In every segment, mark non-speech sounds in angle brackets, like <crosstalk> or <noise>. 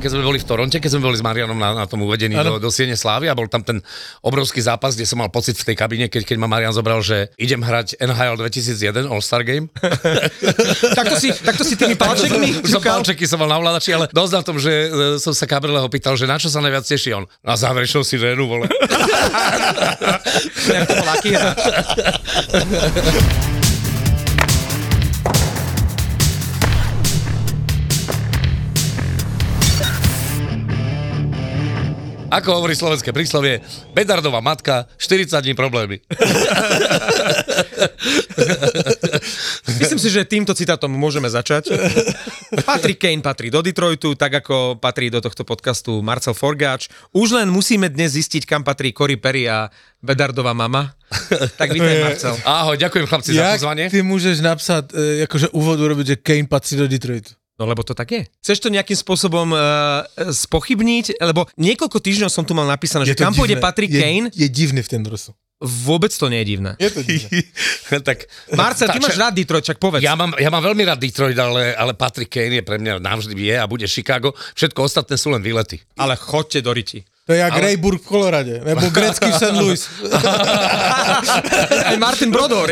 keď sme boli v Toronte, keď sme boli s Marianom na, na tom uvedení do, do Siene Slávy a bol tam ten obrovský zápas, kde som mal pocit v tej kabine, keď, keď ma Marian zobral, že idem hrať NHL 2001 All-Star Game. <laughs> takto, si, takto si tými <laughs> palčekmi Som palčeky som mal na ovládači, ale dosť na tom, že e, som sa Kabreleho pýtal, že na čo sa najviac teší on. Na záverečnú sirénu, vole. <laughs> Ako hovorí slovenské príslovie, Bedardová matka, 40 dní problémy. <laughs> Myslím si, že týmto citátom môžeme začať. Patrick Kane patrí do Detroitu, tak ako patrí do tohto podcastu Marcel Forgáč. Už len musíme dnes zistiť, kam patrí Cory Perry a Bedardová mama. Tak vítaj, Marcel. Ahoj, ďakujem chlapci Jak za pozvanie. ty môžeš napsať, akože úvod urobiť, že Kane patrí do Detroitu? No lebo to tak je. Chceš to nejakým spôsobom uh, spochybniť? Lebo niekoľko týždňov som tu mal napísané, že kam pôjde Patrick je, Kane. Je divný v ten dresu. Vôbec to nie je divné. Je to divné. <laughs> tak, Marcel, ty máš rád Detroit, čak povedz. Ja mám, ja mám veľmi rád Detroit, ale, ale Patrick Kane je pre mňa navždy je a bude Chicago. Všetko ostatné sú len výlety. Ale chodte do riti. To je jak Ale... Rayburg v Kolorade, nebo grecký v St. Louis. <laughs> Aj Martin Brodor.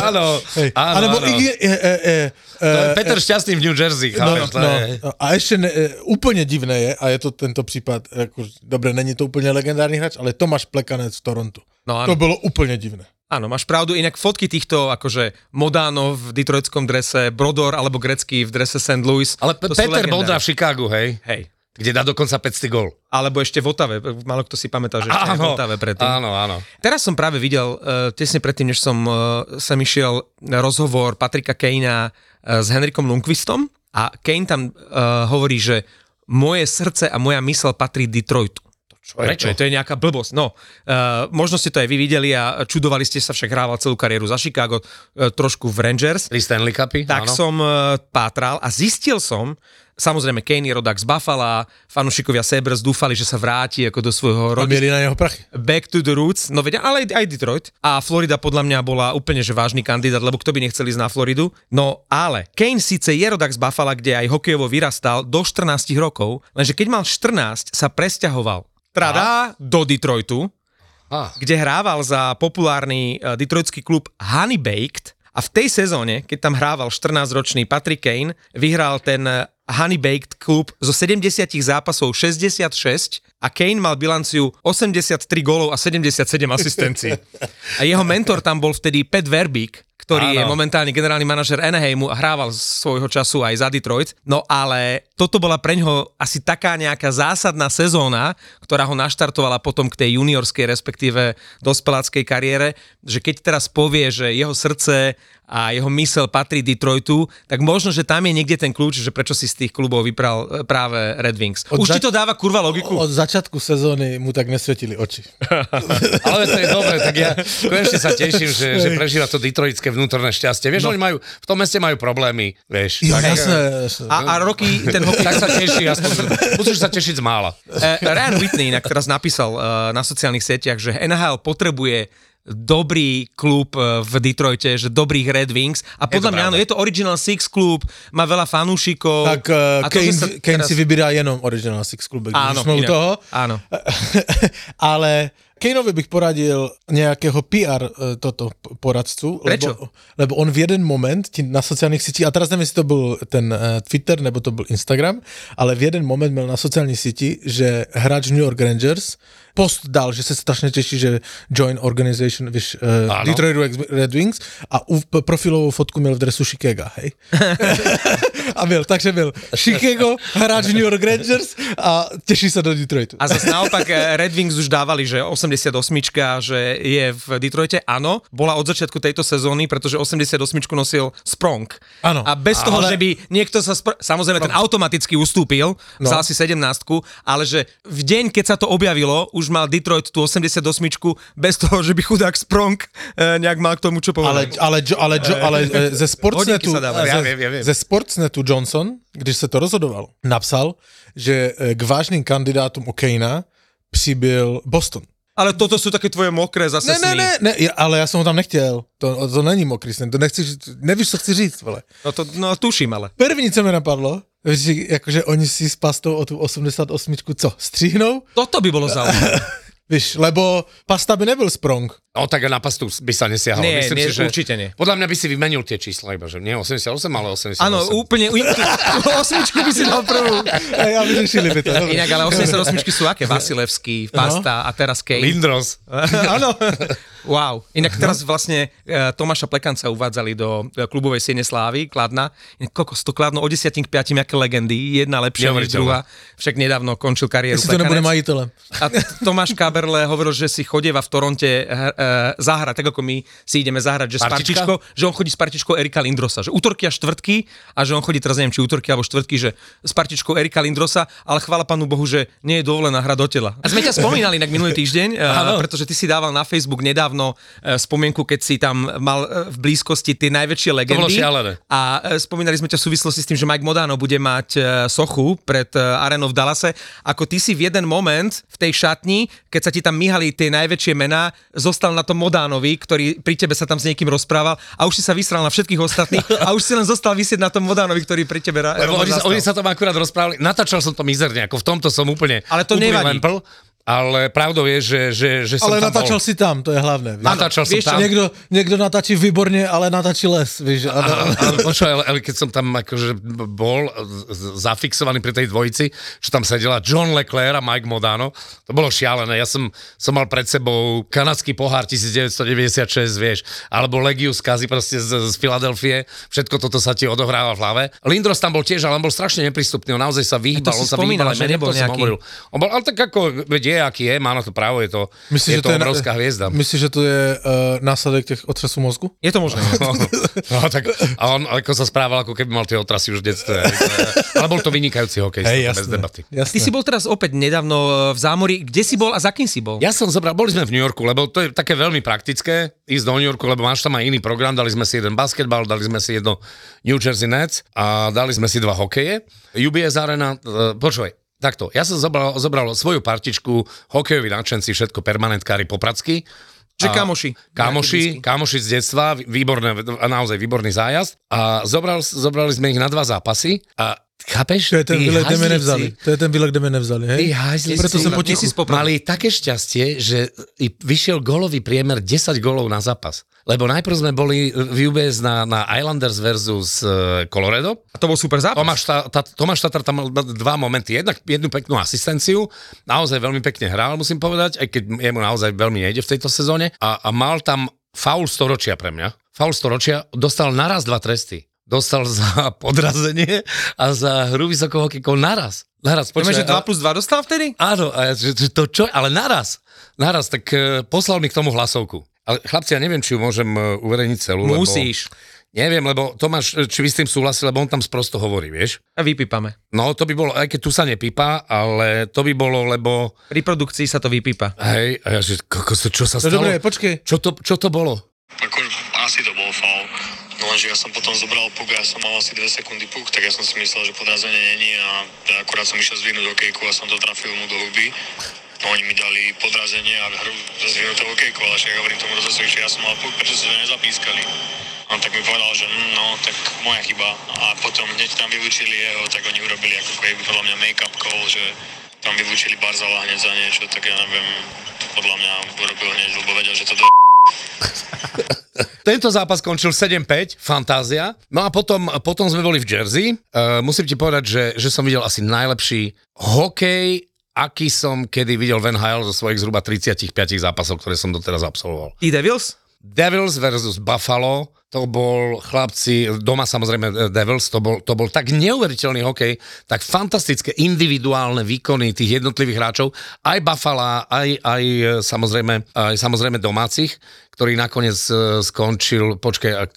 Áno, Hej. áno, Alebo áno. i, e, e, e, To je e, Peter Šťastný v New Jersey, No, chápeš? no, je- no, a ešte ne, e, úplne divné je, a je to tento prípad, ako, dobre, není to úplne legendárny hráč, ale Tomáš Plekanec v Torontu. No To bolo úplne divné. áno, máš pravdu. Inak fotky týchto akože Modánov v detroitskom drese, Brodor alebo grecký v drese St. Louis. Ale sú Peter. Bondra v Chicagu, hej? Hej. Kde dá dokonca 500 gol. Alebo ešte v Otave. Málo kto si pamätá, že ešte aj v Otave predtým. áno, áno. Teraz som práve videl, uh, tesne predtým, než som uh, sem išiel rozhovor Patrika Kejna uh, s Henrikom Lundqvistom a Kane tam hovorí, že moje srdce a moja mysl patrí Detroitu. Čo je, Prečo? To je, to je nejaká blbosť. No, uh, možno ste to aj vy videli a čudovali ste sa, však hrával celú kariéru za Chicago, uh, trošku v Rangers. Tri Stanley Cupy, Tak áno. som uh, pátral a zistil som, samozrejme Kane je rodák z Buffalo, fanúšikovia Sabres dúfali, že sa vráti ako do svojho mieli na neho prachy. back to the roots, no vedia, ale aj, aj Detroit. A Florida podľa mňa bola úplne že vážny kandidát, lebo kto by nechcel ísť na Floridu. No ale Kane síce je rodak z Buffalo, kde aj hokejovo vyrastal do 14 rokov, lenže keď mal 14, sa presťahoval Trada do Detroitu, Á, kde hrával za populárny eh, detroitský klub Honey Baked a v tej sezóne, keď tam hrával 14-ročný Patrick Kane, vyhral ten eh, Honey Baked klub zo 70 zápasov 66 a Kane mal bilanciu 83 gólov a 77 asistencií. <laughs> A jeho mentor tam bol vtedy Pat Verbeek, ktorý Áno. je momentálne generálny manažer Anaheimu a hrával svojho času aj za Detroit. No ale toto bola pre ňoho asi taká nejaká zásadná sezóna, ktorá ho naštartovala potom k tej juniorskej, respektíve dospeláckej kariére, že keď teraz povie, že jeho srdce a jeho mysel patrí Detroitu, tak možno, že tam je niekde ten kľúč, že prečo si z tých klubov vypral e, práve Red Wings. Od Už ti zač- to dáva kurva logiku? Od začiatku sezóny mu tak nesvetili oči. <laughs> ale to je dobré, tak ja konečne sa teším, že, že prežíva to detroitské vnútorné šťastie. Vieš, no. oni majú, v tom meste majú problémy, vieš. Ja, tak, jasné, jasné. A, a roky ten <laughs> hokej tak sa teší, aspoň, musíš sa tešiť z mála. Uh, Ryan Whitney inak teraz napísal uh, na sociálnych sieťach, že NHL potrebuje dobrý klub uh, v Detroite, že dobrých Red Wings a podľa mňa áno, je to Original Six klub, má veľa fanúšikov. Tak uh, a to, Kane, Kane teraz- si vybírá jenom Original Six když Áno, sme u toho. Áno. <laughs> Ale Kaneovi bych poradil nejakého PR e, toto poradcu. Prečo? Lebo, lebo on v jeden moment ti na sociálnych sítích, a teraz neviem, jestli to byl ten Twitter, nebo to byl Instagram, ale v jeden moment měl na sociálnej síti, že hráč New York Rangers post dal, že se strašně těší, že join organization, víš, uh. Detroit Red Wings a u profilovou fotku měl v dresu Chicago, hej? <laughs> a byl, takže byl Chicago, hráč New York Rangers a těší se do Detroitu. A zase naopak eh, Red Wings už dávali, že 88 že je v Detroite. Áno, bola od začiatku tejto sezóny, pretože 88 nosil Sprong. Áno. A bez toho, Ale- že by niekto sa... Spr- Samozrejme, ten automaticky ustúpil, No. vzal si 17 ale že v deň, keď sa to objavilo, už mal Detroit tú 88 bez toho, že by chudák Sprong eh, nejak mal k tomu čo Ale, povedať. ale, jo, ale, jo, ale e, ze <laughs> Sportsnetu. Ja viem, ja viem. ze Sportsnetu Johnson, když se to rozhodoval, napsal, že e, k vážným kandidátům Okejna přibyl Boston. Ale toto sú také tvoje mokré zase Ne, ne, sny. ne, ne, ja- ale já jsem ho tam nechtěl. To, to není mokrý sen, to nechci, nevíš, co chci říct, vole. No, to, no tuším, ale. První, co mi napadlo, že jakože oni si s pastou o tu 88 co, stříhnou? Toto by bolo zaujímavé. <laughs> Víš, lebo pasta by nebyl sprong. No tak na pastu by sa nesiahalo. Nie, Myslím nie, si, že určite nie. Podľa mňa by si vymenil tie čísla iba, že nie 88, ale 88. Áno, úplne, <laughs> osmičku by si dal prvú. A já vyřešili by to. dobre. Inak, ale 88 sú aké? Vasilevský, Pasta a teraz Kane. Lindros. <laughs> Áno. Wow. Inak teraz vlastne e, Tomáša Plekanca uvádzali do e, klubovej siene Slávy, Kladna. Inak kokos, to Kladno o 10 k 5 aké legendy, jedna lepšia než druhá. Však nedávno končil kariéru Jestli to nebude majitelem. A Tomáš Kaberle hovoril, že si chodieva v Toronte uh, zahrať, tak ako my si ideme zahrať, že s partičkou, že on chodí s partičkou Erika Lindrosa, že útorky a štvrtky a že on chodí teraz neviem, či útorky alebo štvrtky, že s partičkou Erika Lindrosa, ale chvála pánu Bohu, že nie je dovolená hra do tela. A sme ťa spomínali inak minulý týždeň, uh, pretože ty si dával na Facebook nedávno uh, spomienku, keď si tam mal uh, v blízkosti tie najväčšie legendy. bolo šialené. A e, spomínali sme ťa v súvislosti s tým, že Mike Modano bude mať e, sochu pred e, arenou v Dallase. Ako ty si v jeden moment v tej šatni, keď sa ti tam myhali tie najväčšie mená, zostal na tom Modánovi, ktorý pri tebe sa tam s niekým rozprával a už si sa vysral na všetkých ostatných a už si len zostal vysieť na tom Modánovi, ktorý pri tebe Lebo oni, sa, oni sa tam akurát rozprávali, natáčal som to mizerne, ako v tomto som úplne, Ale to úplne nevadí. lempl, ale pravdou je, že, že, že som Ale tam natáčal bol. si tam, to je hlavné. víš. Natáčal som vieš čo, tam. Niekto, niekto natáčí výborne, ale natáčí les, víš. A, Áno, áno, počúvaj, ale, ale keď som tam akože bol zafixovaný pri tej dvojici, čo tam sedela John Leclerc a Mike Modano, to bolo šialené. Ja som, som mal pred sebou kanadský pohár 1996, vieš, alebo Legiu z Kazy proste z, z Filadelfie, všetko toto sa ti odohráva v hlave. Lindros tam bol tiež, ale on bol strašne neprístupný, on naozaj sa vyhýbal, To si on sa vyhýbal, že nebol som nejaký-. On bol, ale tak ako, veď je, aký je, má na to právo, je to, Myslíš, je že to, to je na- obrovská hviezda. Myslíš, že to je uh, následek těch otřesů mozgu? Je to možné. <laughs> No, tak, a on ako sa správal, ako keby mal tie otrasy už v detstve. je- Ale bol to vynikajúci hokejista, Hej, bez debaty. jasné. Ty si bol teraz opäť nedávno e, v zámori. Kde si bol a za kým si bol? Ja som zobral, boli sme v New Yorku, lebo to je také veľmi praktické, ísť do New Yorku, lebo máš tam aj iný program, dali sme si jeden basketbal, dali sme si jedno New Jersey Nets a dali sme si dva hokeje. UBS Arena, uh, počúvaj, takto, ja som zobral, zobral svoju partičku, hokejoví nadšenci, všetko permanentkári popracky, Že kamoši. Kamoši, kamoši z detstva, výborné, naozaj výborný zájazd. A zobral, zobrali sme ich na dva zápasy a chápeš? To je ten výlet, kde hajzlíci- nevzali. To je ten výlet, kde mě nevzali, hej? Tí Preto som potichu. mali také šťastie, že vyšiel golový priemer 10 golov na zápas. Lebo najprv sme boli v UBS na, na Islanders versus uh, Colorado. A to bol super zápas. Tomáš, Ta- Ta- Tomáš Tatar tam mal dva momenty. Jednak jednu peknú asistenciu, naozaj veľmi pekne hral, musím povedať, aj keď jemu naozaj veľmi nejde v tejto sezóne. A, a mal tam faul storočia pre mňa. Faul storočia, dostal naraz dva tresty. Dostal za <laughs> podrazenie a za hru vysokou hokejkou naraz. Naraz, Vieme, že 2 ale- plus 2 dostal vtedy? Áno, a že, že to čo, ale naraz, naraz, tak uh, poslal mi k tomu hlasovku. Ale chlapci, ja neviem, či ju môžem uh, uverejniť celú, Musíš. lebo... Neviem, lebo Tomáš, e, či vy s tým súhlasí, lebo on tam sprosto hovorí, vieš? A vypípame. No, to by bolo, aj keď tu sa nepípa, ale to by bolo, lebo, Pri produkcii sa to vypípa. hej, a ja, že kokos, čo sa No stalo? dobre, počkej. Čo to, čo to bolo? Ako, asi to bol faul. No lenže ja som potom zobral puk a ja som mal asi 2 sekundy puk, tak ja som si myslel, že podrazenie není a ja akurát som išiel zvinúť okejku a som to trafil mu do huby. No oni mi dali podrazenie a hru zvinuté okejku, ale však ja hovorím tomu rozhodcovi, že ja som mal puk, prečo ste to nezapískali. On tak mi povedal, že mm, no, tak moja chyba. A potom hneď tam vylúčili jeho, tak oni urobili ako keby podľa mňa make-up call, že tam vylúčili Barzala hneď za niečo, tak ja neviem, podľa mňa urobil hneď, lebo vedel, že to do <laughs> Tento zápas skončil 7-5, fantázia. No a potom, potom sme boli v Jersey. Uh, musím ti povedať, že, že som videl asi najlepší hokej aký som kedy videl Van Hale zo svojich zhruba 35 zápasov, ktoré som doteraz absolvoval. Tí Devils? Devils versus Buffalo, to bol chlapci, doma samozrejme eh, Devils, to bol, to bol tak neuveriteľný hokej, tak fantastické individuálne výkony tých jednotlivých hráčov, aj Buffalo, aj, aj eh, samozrejme, aj samozrejme domácich, ktorý nakoniec eh, skončil, počkaj, ak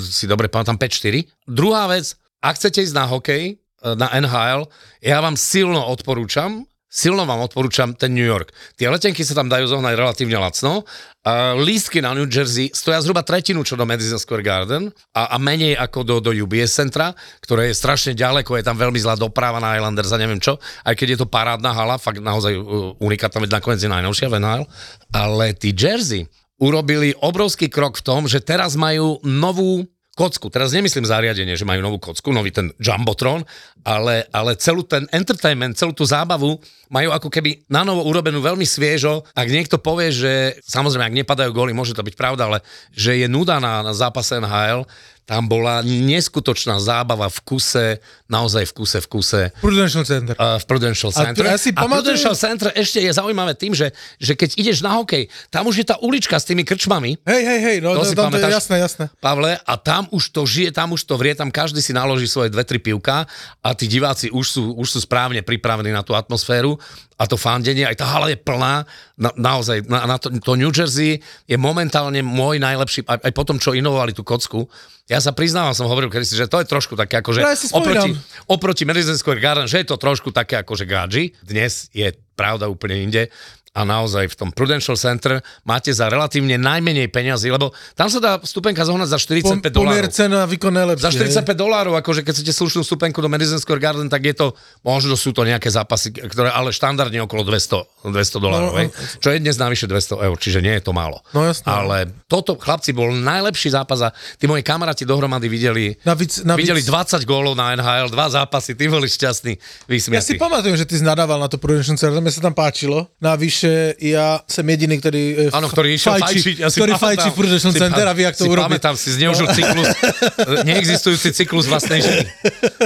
si dobre pamätám, 5-4. Druhá vec, ak chcete ísť na hokej, na NHL, ja vám silno odporúčam, silno vám odporúčam ten New York. Tie letenky sa tam dajú zohnať relatívne lacno. A lístky na New Jersey stoja zhruba tretinu čo do Madison Square Garden a, a menej ako do, do UBS centra, ktoré je strašne ďaleko, je tam veľmi zlá doprava na Islanders a neviem čo, aj keď je to parádna hala, fakt naozaj uh, unikátna, veď nakoniec je najnovšia v NHL, ale tí Jersey urobili obrovský krok v tom, že teraz majú novú kocku. Teraz nemyslím zariadenie, že majú novú kocku, nový ten Jumbotron, ale, ale celú ten entertainment, celú tú zábavu majú ako keby na novo urobenú veľmi sviežo. Ak niekto povie, že samozrejme, ak nepadajú góly, môže to byť pravda, ale že je nuda na, na zápase NHL, tam bola neskutočná zábava v kuse, naozaj v kuse, v kuse. Prudential Center. Uh, v Prudential Center. A, ja si a. Prudential Center ešte je zaujímavé tým, že, že keď ideš na hokej, tam už je tá ulička s tými krčmami. Hej, hej, hej, no, To si tam to je jasné, jasné. Pavle, a tam už to žije, tam už to vrie, tam každý si naloží svoje dve, tri pivka a tí diváci už sú, už sú správne pripravení na tú atmosféru a to fandenie, aj tá hala je plná, na, naozaj, na, na to, to New Jersey je momentálne môj najlepší, aj, aj po tom, čo inovovali tú kocku, ja sa priznávam, som hovoril kedysi, že to je trošku také akože Ja oproti, oproti Madison Square Garden, že je to trošku také akože gadži, dnes je pravda úplne inde a naozaj v tom Prudential Center máte za relatívne najmenej peňazí, lebo tam sa dá stupenka zohnať za 45 Po- Pomier dolárov. cena a výkon najlepšie. Za hej. 45 dolárov, akože keď chcete slušnú stupenku do Madison Square Garden, tak je to, možno sú to nejaké zápasy, ktoré ale štandardne okolo 200, 200 dolárov, No, čo je dnes navyše 200 eur, čiže nie je to málo. No, jasné. Ale toto, chlapci, bol najlepší zápas a tí moji kamaráti dohromady videli, Navíc- navíc- videli 20 gólov na NHL, dva zápasy, tí boli šťastní, Ja si vysmiatí. pamatujem, že ty nadával na to Prudential Center, mne sa tam páčilo. Navyše, ja som jediný, ktorý, e, Áno, ktorý išiel fajčiť. Ja ktorý fajčí v si Center a vie, jak to si urobiť. pamätám, si zneužil cyklus, <laughs> neexistujúci cyklus vlastnej ženy.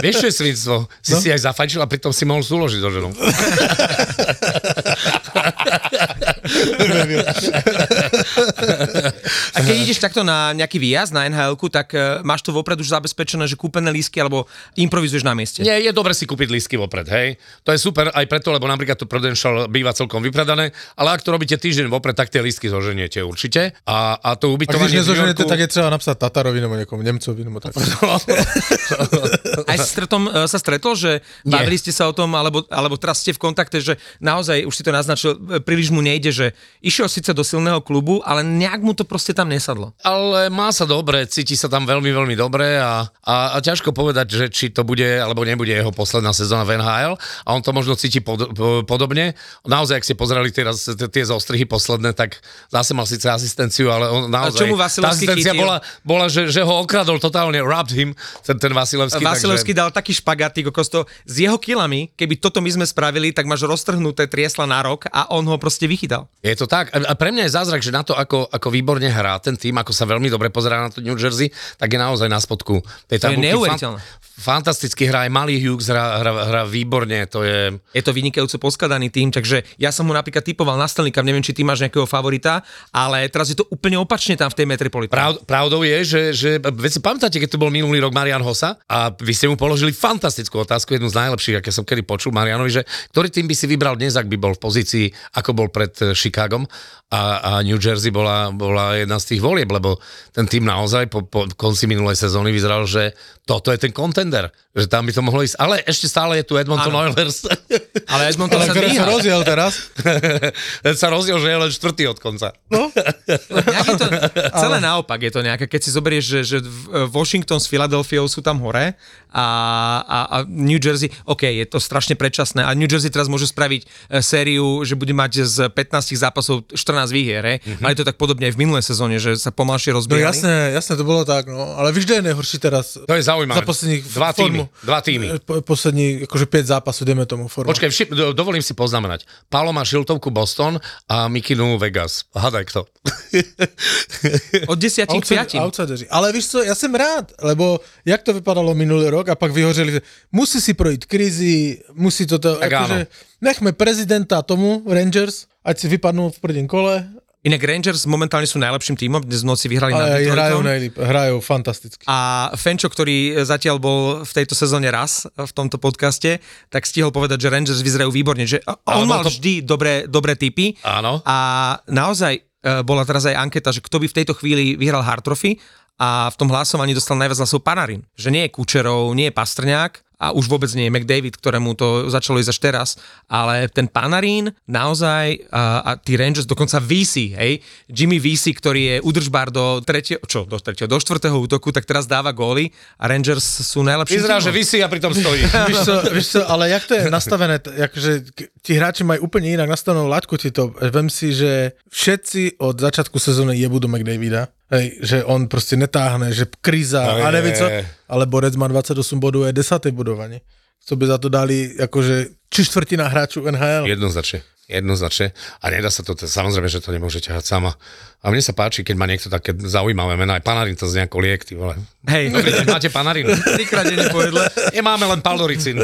Vieš, čo je svinstvo? Si no? si aj zafajčil a pritom si mohol súložiť so ženou. <laughs> A keď ideš takto na nejaký výjazd na nhl tak uh, máš to vopred už zabezpečené, že kúpené lístky alebo improvizuješ na mieste. Nie, je dobre si kúpiť lístky vopred, hej. To je super aj preto, lebo napríklad to Prudential býva celkom vypredané, ale ak to robíte týždeň vopred, tak tie lístky zoženiete určite. A, a to Ak ubytovanie nezoženete, Yorku- tak je třeba napsat Tatarovi nebo někomu, Němcovi nebo tak. <laughs> Aj s stretom uh, sa stretol, že bavili ste sa o tom, alebo, alebo teraz ste v kontakte, že naozaj, už si to naznačil, e, príliš mu nejde, že išiel síce do silného klubu, ale nejak mu to proste tam nesadlo. ale má sa dobre, cíti sa tam veľmi, veľmi dobre a, a, a ťažko povedať, že či to bude alebo nebude jeho posledná sezóna v NHL a on to možno cíti pod, po, podobne. Naozaj, ak ste pozerali teraz tie zostrihy posledné, tak zase mal síce asistenciu, ale on naozaj... čo mu tá asistencia chytil? bola, bola že, že ho okradol totálne, robbed him, ten, ten Vasilevský. Vasilevský takže... dal taký kokos, to s jeho kilami, keby toto my sme spravili, tak máš roztrhnuté triesla na rok a on ho proste vychytal. Je to tak. A pre mňa je zázrak, že na to, ako, ako výborne hrá ten tým, ako sa veľmi dobre pozerá na to New Jersey, tak je naozaj na spodku tej To je neuveriteľné. fantasticky hrá, aj malý Hughes hrá, hrá, hrá výborne, to je... Je to vynikajúco poskladaný tým, takže ja som mu napríklad typoval na Stanley neviem, či ty máš nejakého favorita, ale teraz je to úplne opačne tam v tej Metropolitane. Prav, pravdou je, že, že veď si pamätáte, keď tu bol minulý rok Marian Hosa a vy ste mu položili fantastickú otázku, jednu z najlepších, aké som kedy počul Marianovi, že ktorý tým by si vybral dnes, ak by bol v pozícii, ako bol pred eh, Chicagom a, a New Jersey bola, bola jedna z tých volieb, lebo ten tým naozaj po, po konci minulej sezóny vyzeral, že toto je ten contender, že tam by to mohlo ísť. Ale ešte stále je tu Edmonton Áno. Oilers. <laughs> Ale Edmonton Ale sa ktorý sa dvíha. rozdiel teraz. <laughs> Ten sa rozdiel, že je len štvrtý od konca. <laughs> Je to, celé naopak je to nejaké, keď si zoberieš, že, že v- Washington s Filadelfiou sú tam hore a, a, a New Jersey, OK, je to strašne predčasné a New Jersey teraz môže spraviť e, sériu, že bude mať z 15 zápasov 14 výhier? Mm-hmm. Ale je to tak podobne aj v minulej sezóne, že sa pomalšie No rozbiehali. jasné, jasné, to bolo tak, no. Ale víš, kde je najhorší teraz? To je zaujímavé. Za posledných Dva týmy, formu. dva týmy. E, Po, poslední, akože 5 zápasov, dajme tomu formu. Počkaj, vši- do- dovolím si poznamenať. Pálo má šiltovku Boston a Mikinu Vegas. Hadaj kto. Od 10 k Outside, 5. outsideri. Ale víš co, ja som rád, lebo jak to vypadalo minulý rok a pak vyhořeli, že musí si projít krizi, musí toto, Tak akože, nechme prezidenta tomu, Rangers, ať si vypadnú v prvním kole, Inak Rangers momentálne sú najlepším tímom, dnes v noci vyhrali ale hrajú hrajú fantasticky. A Fenčo, ktorý zatiaľ bol v tejto sezóne raz v tomto podcaste, tak stihol povedať, že Rangers vyzerajú výborne, že on Ale mal to- vždy dobré, dobré typy. Áno. a naozaj e, bola teraz aj anketa, že kto by v tejto chvíli vyhral Hard Trophy a v tom hlasovaní dostal najviac hlasov Panarin. Že nie je Kučerov, nie je Pastrňák a už vôbec nie je McDavid, ktorému to začalo ísť až teraz, ale ten Panarin naozaj a, a tí Rangers dokonca VC, hej, Jimmy VC, ktorý je udržbár do tretieho, čo, do tretieho, do štvrtého útoku, tak teraz dáva góly a Rangers sú najlepší. Vyzerá, že vysí a pritom stojí. <laughs> víš co, víš co, ale jak to je nastavené, t- akože k- ti hráči majú úplne inak nastavenú laťku ti to. Vem si, že všetci od začiatku sezóny jebú do McDavida. Hej, že on proste netáhne, že kríza No a neviem co, ale Borec má 28 bodov, je 10. bodovanie. Co by za to dali, akože, či štvrtina hráčov NHL. Jednoznačne. Jednoznačne. A nedá sa to, samozrejme, že to nemôže ťahať sama. A mne sa páči, keď má niekto také zaujímavé mená. Aj Panarin to z nejako liek, ty vole. Hej, Dobrý deň, máte Panarin? trikrát denne po jedle. Nemáme len Paldoricin.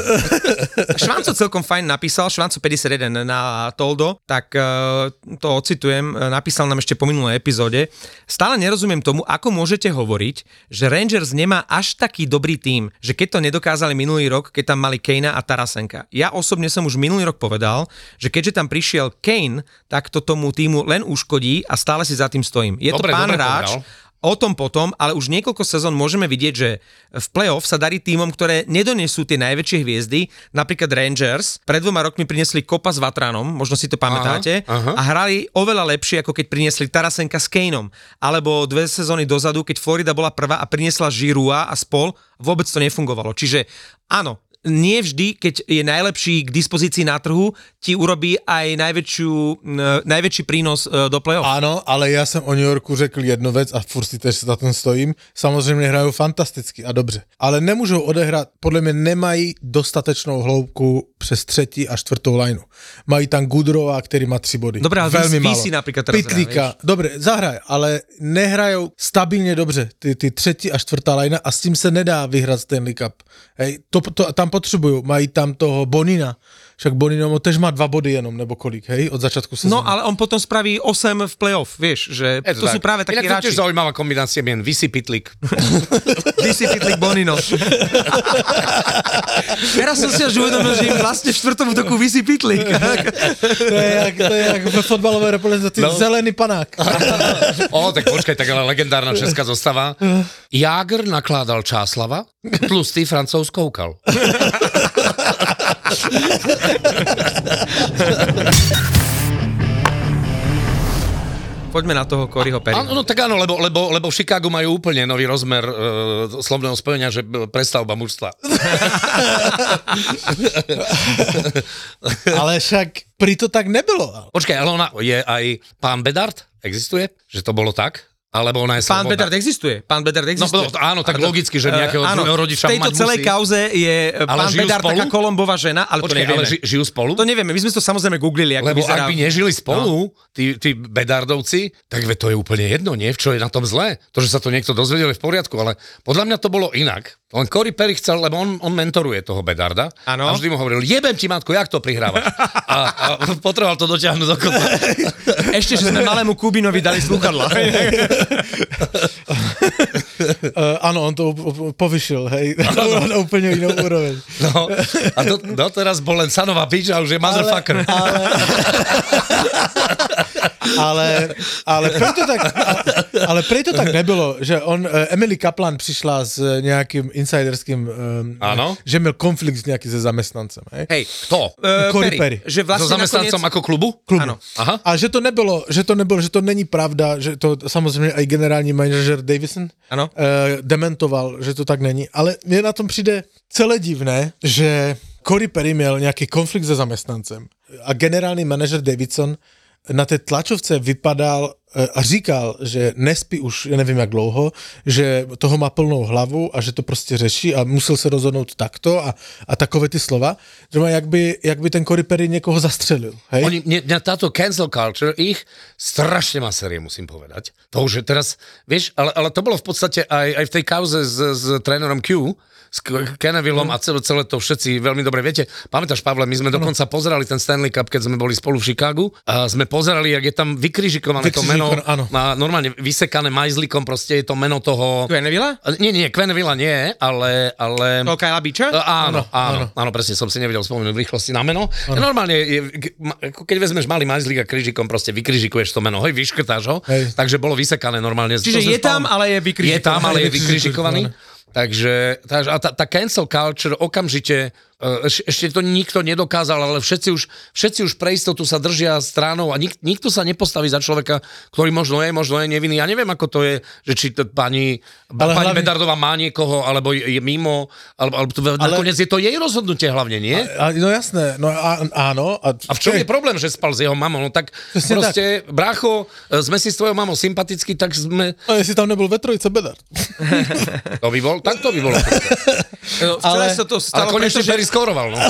Švanco celkom fajn napísal, Švanco 51 na Toldo, tak uh, to ocitujem, eh, napísal nám ešte po minulej epizóde. Stále nerozumiem tomu, ako môžete hovoriť, že Rangers nemá až taký dobrý tím, že keď to nedokázali minulý rok, keď tam mali Kanea a Tarasenka. Ja osobne som už minulý rok povedal, že keďže tam prišiel Kane, tak to tomu týmu len uškodí a stále si za tým stojím. Je Dobre, to pán dobre hráč, povedal. O tom potom, ale už niekoľko sezón môžeme vidieť, že v play-off sa darí týmom, ktoré nedonesú tie najväčšie hviezdy. Napríklad Rangers pred dvoma rokmi priniesli Kopa s Vatranom, možno si to pamätáte, aha. a hrali oveľa lepšie, ako keď priniesli Tarasenka s Kaneom. Alebo dve sezóny dozadu, keď Florida bola prvá a priniesla Žirua a spol, vôbec to nefungovalo. Čiže áno, nie vždy, keď je najlepší k dispozícii na trhu, ti urobí aj najväčšiu, najväčší prínos e, do play-off. Áno, ale ja som o New Yorku řekl jednu vec a furt si tež za tom stojím. Samozřejmě hrajú fantasticky a dobře. Ale nemůžou odehrát, podle mě nemají dostatečnou hloubku přes třetí a čtvrtou lineu. Mají tam Gudrova, který má tři body. Dobré, ale Veľmi Visi- málo. Visi napríklad teraz Pitlíka, dobre, zahraj, ale nehrajou stabilně dobře ty, ty třetí a čtvrtá linea a s tím se nedá vyhrát Stanley Cup. Hej, to, to, tam potřebujú, mají tam toho Bonina, však Bonino tež má dva body jenom, nebo kolik, hej, od začiatku sezóny. No ale on potom spraví 8 v play-off, vieš, že Je to, sú práve takí Inak to hráči. tiež zaujímavá kombinácia mien. Vysí Pitlik. <laughs> Visi Pitlik Bonino. <laughs> Teraz som si až uvedomil, že im vlastne v štvrtom útoku vysí Pitlik. To je jak, to je jak ve fotbalové reprezentaci, no. zelený panák. <laughs> o, tak počkaj, tak ale legendárna česká zostava. Jágr nakládal Čáslava, tlustý francouz koukal. <laughs> Poďme na toho Coryho Perry. Áno, no tak áno, lebo, lebo, lebo v Chicagu majú úplne nový rozmer e, slovného spojenia, že prestavba mužstva. Ale však pri to tak nebylo. Počkaj, ale ona je aj pán Bedard? Existuje? Že to bolo tak? Alebo ona je Pán? Bedard existuje. Pán Bedard No, existuje. no, áno, tak logicky, že nejakého Eh, áno, rodiča v tejto mať celej musí. kauze je ale pán Bedard spolu? taká Kolombová žena, ale Počkaj, to nevieme. ale ži, žijú spolu? To nevieme, my sme to samozrejme googlili, ako Lebo vyzerá. ak by nežili spolu, no. tí, tí Bedardovci, tak ve to je úplne jedno, nie? V čo je na tom zlé? To, že sa to niekto dozvedel je v poriadku, ale podľa mňa to bolo inak. Len Cory Perry chcel, lebo on, on mentoruje toho Bedarda. Áno. A vždy mu hovoril, jebem ti matko, jak to prihrávaš? A, a potreboval to dotiahnuť do kopa. Ešte, že sme malému Kubinovi dali slúchadla. <laughs> Uh, <laughs> áno, on to povyšil, hej, <laughs> na úplne inú úroveň. No, a do, doteraz bol len Sanová pič a už je motherfucker. Ale, ale, preto tak, ale preto tak nebylo, že on, eh, Emily Kaplan přišla s nejakým insiderským, Áno. že měl konflikt s nejakým se zamestnancem, hej. Hej, kto? Cory Perry. Že So vlastne zamestnancom nakoniec... ako klubu? Klubu. Áno. Aha. A že to nebylo, že to nebylo, že to není pravda, že to samozřejmě i generální manažer Davison Ano. Eh, dementoval, že to tak není. Ale mně na tom přijde celé divné, že Cory Perry měl nějaký konflikt se zaměstnancem. a generálny manažer Davidson na té tlačovce vypadal e, a říkal, že nespí už, nevím jak dlouho, že toho má plnou hlavu a že to prostě řeší a musel se rozhodnout takto a, a takové ty slova, že jak by, jak by ten Cory Perry někoho zastřelil. Hej? Oni, mňa táto cancel culture ich strašne má série, musím povedať. To už je teraz, vieš, ale, ale to bolo v podstate aj, aj v tej kauze s, s trénerom Q, s Kenevillom a celé, celé to všetci veľmi dobre viete. Pamätáš, Pavle, my sme dokonca pozerali ten Stanley Cup, keď sme boli spolu v Chicagu a sme pozerali, jak je tam vykrižikované to meno, Áno. má normálne vysekané majzlikom, proste je to meno toho... Quenneville? Nie, nie, Quennevilla nie, ale... ale... To Kyla Beacha? E, Áno, áno, áno, presne, som si nevedel spomenúť v rýchlosti na meno. Normálne, je, keď vezmeš malý majzlík a krížikom, proste vykrižikuješ to meno, hej, vyškrtáš ho, Hej. takže bolo vysekané normálne. Čiže je tam, ale je vykrižikovaný. Je tam, ale je Je vykrižikovaný. Takže, a tá, tá cancel culture okamžite, eš, ešte to nikto nedokázal, ale všetci už, všetci už pre istotu sa držia stranou a nik, nikto sa nepostaví za človeka, ktorý možno je, možno je nevinný. Ja neviem, ako to je, že či to pani, Ale pani hlavne- Bedardová má niekoho, alebo je, je mimo, alebo, alebo to, ale... nakoniec je to jej rozhodnutie hlavne, nie? A, no jasné, no a, áno. A, A v čom je problém, že spal s jeho mamou? No tak Presne proste, brácho, e, sme si s tvojou mamou sympatickí, tak sme... No, jestli tam nebyl ve trojice Bedard. To by bol, tak to by bolo. <laughs> No, Ale- sa to Ale stalo, konečne pretože, skoroval, no. <laughs>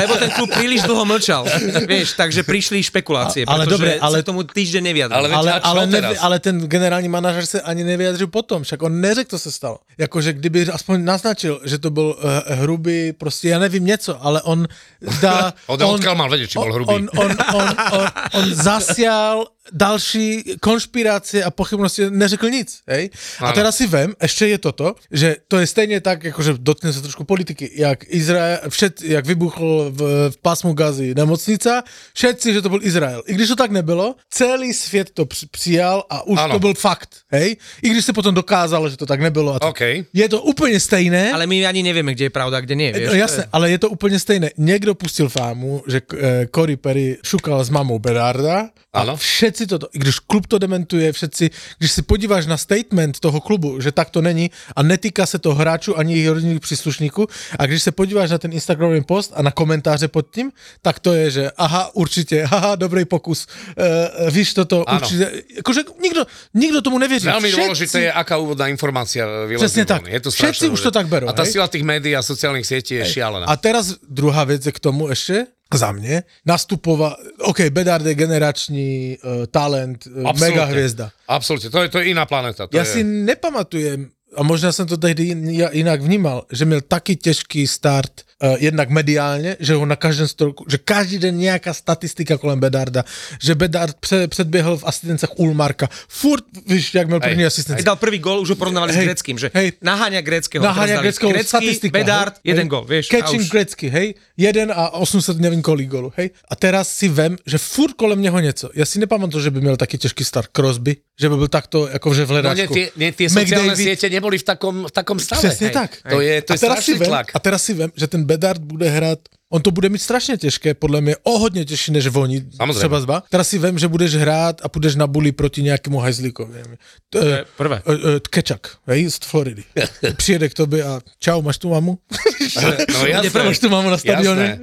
lebo ten klub príliš dlho mlčal. Vieš, takže prišli špekulácie, A- ale dobre, ale- tomu týždeň neviadril. Ale- Ale, ale, nevie, ale ten generální manažer se ani nevyjadřil potom, však on neřekl, co se stalo. Jakože kdyby aspoň naznačil, že to byl uh, hrubý, prostě já nevím něco, ale on dá... Od- odkiaľ mal vedieť, či bol hrubý? On, on, on, on, on zasial další konšpirácie a pochybnosti, neřekl nic, hej? A teraz si vem, ešte je toto, že to je stejně tak, jakože dotkne se trošku politiky, jak Izrael, všet, jak vybuchl v, v pásmu Gazy nemocnica, všetci, že to byl Izrael. I když to tak nebylo, celý svět to při- přijal a už Áno. to byl fakt, hej? I když se potom dokázalo, že to tak nebylo. A to, OK. Je to úplně stejné. Ale my ani nevieme, kde je pravda a kde nie. Vieš, No jasné, ale je to úplně stejné. Někdo pustil fámu, že eh, Cory Perry šukal s mamou Berarda a Ano. Všetci to, když klub to dementuje, všetci, když si podíváš na statement toho klubu, že tak to není a netýká se to hráčů ani jejich rodinných příslušníků a když se podíváš na ten Instagramový post a na komentáře pod tím, tak to je, že aha, určitě, haha, dobrý pokus, uh, víš toto, Áno. určitě, akože nikdo, nikdo tomu nevěří. Veľmi Všetci- dôležité je, aká úvodná informácia von. tak. Je to Všetci už to tak berú, A tá hej? sila tých médií a sociálnych sietí je šialená. A teraz druhá vec je k tomu ešte, za mne, nastupová, OK, Bedard je generačný uh, talent, Absolútne. mega hviezda. Absolútne, to je, to je iná planéta. To Ja je... si nepamatujem, a možná som to tehdy in- ja inak vnímal, že měl taký těžký start uh, jednak mediálně, že ho na každém stroku, že každý den nějaká statistika kolem Bedarda, že Bedard pře, předběhl v asistencech Ulmarka, furt, víš, jak měl první asistenci. Si dal prvý gol, už ho porovnávali s Hej, greckým, že hej. naháňa greckého. Naháňa Greckou Grecký, statistika. Bedard, hej? jeden Hej. gol, vieš. Catching a už. Grecky, hej? Jeden a 800 nevím kolik golů, hej? A teraz si vem, že furt kolem něho něco. Já si nepamatuju, že by měl taky těžký start Crosby, že by byl takto, jakože v No nie, hledáčku. tie, nie, tie sociálne McDavid. siete neboli v takom, v takom stave. Přesně hej. tak. To je, to a je teraz si vem, tlak. A teraz si vem, že ten Bedard bude hrát On to bude mít strašně těžké, podle mě o hodně těžší než oni. Samozřejmě. Třeba zba. Teraz si vem, že budeš hrát a půjdeš na bully proti nějakému hajzlíkovi. To je prvé. Uh, Kečak, hej, z Floridy. <laughs> Přijede k tobě a čau, máš tu mamu? <laughs> No jasné. Máš tu mamu na stadione?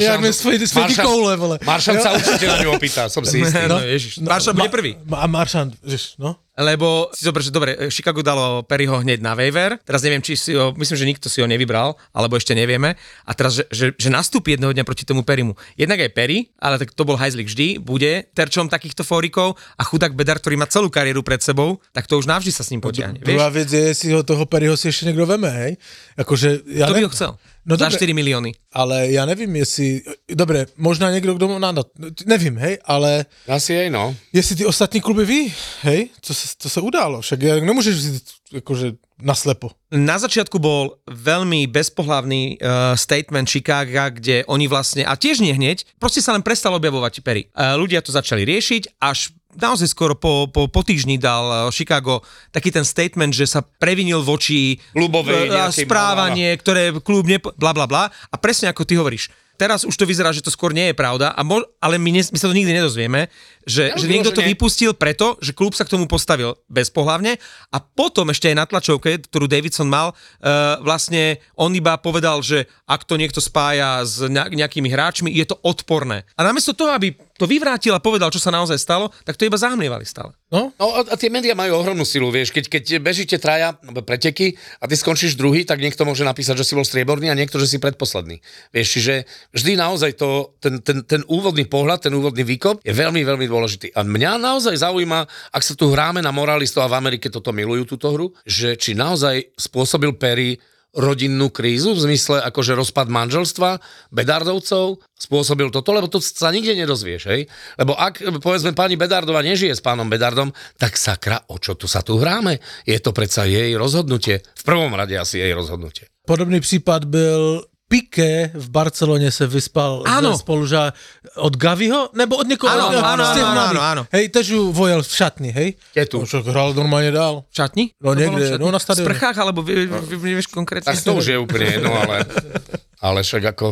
Jak mi svoji, svoji koule, vole. Maršant sa určite na ňu opýta, som si istý. <laughs> No, ježiš. Maršal bude prvý. A Maršant, vieš, no. Lebo si zober, že dobre, Chicago dalo Perryho hneď na waiver, teraz neviem, či si ho, myslím, že nikto si ho nevybral, alebo ešte nevieme, a teraz, že, že, že nastúpi jedného dňa proti tomu Perrymu. Jednak aj Perry, ale tak to bol hajzlik vždy, bude terčom takýchto fórikov a chudák Bedar, ktorý má celú kariéru pred sebou, tak to už navždy sa s ním potiahne. Druhá věc je, jestli ho toho Perryho si ještě někdo veme, hej? Jakože, já To by ho chcel. No Za dobre. 4 milióny. Ale já nevím, jestli, dobré, možná někdo, kdo má na, nevím, hej, ale Asi jej, no. jestli ty ostatní kluby ví, hej, co se, co se událo, však ja nemůžeš vzít jakože naslepo. Na začiatku bol veľmi bezpohlavný uh, statement Chicaga, kde oni vlastne, a tiež nie hneď, proste sa len prestal objavovať Perry. Uh, ľudia to začali riešiť, až naozaj skoro po, po, po týždni dal uh, Chicago taký ten statement, že sa previnil voči Klubovej uh, nejakej- správanie, ktoré klub nepo... bla bla bla. A presne ako ty hovoríš, Teraz už to vyzerá, že to skôr nie je pravda, a mo- ale my, ne- my sa to nikdy nedozvieme, že, Ja že už niekto to vypustil preto, že klub sa k tomu postavil bezpohlavne a potom ešte aj na tlačovke, ktorú Davidson mal, uh, vlastne on iba povedal, že ak to niekto spája s ne- nejakými hráčmi, je to odporné. A namiesto toho, aby to vyvrátil a povedal, čo sa naozaj stalo, tak to iba zahmlievali stále. No, No a, a tie médiá majú ohromnú silu, vieš, keď, keď bežíte traja preteky a ty skončíš druhý, tak niekto môže napísať, že si bol strieborný a niekto, že si predposledný. Vieš, čiže vždy naozaj to, ten, ten, ten úvodný pohľad, ten úvodný výkop je veľmi, veľmi dôležitý. A mňa naozaj zaujíma, ak sa tu hráme na moralistov a v Amerike toto milujú túto hru, že či naozaj spôsobil Perry rodinnú krízu, v zmysle akože rozpad manželstva, Bedardovcov, spôsobil toto, lebo to sa nikde nedozvieš, hej? Lebo ak, povedzme, pani Bedardova nežije s pánom Bedardom, tak sakra, o čo tu sa tu hráme? Je to predsa jej rozhodnutie. V prvom rade asi jej rozhodnutie. Podobný případ byl Piqué v Barceloně se vyspal Ano. ze spoluža od Gaviho, nebo od někoho Ano, od- ano, z těch ano, mladých. ano, ano. Hej, tež ju vojel v šatni, hej? Ketu. No, však hral normálně dál. V šatni? No To niekde, v no na V stadióne. sprchách, alebo vieš konkrétne? Tak to už je úplne jedno, ale, ale však ako,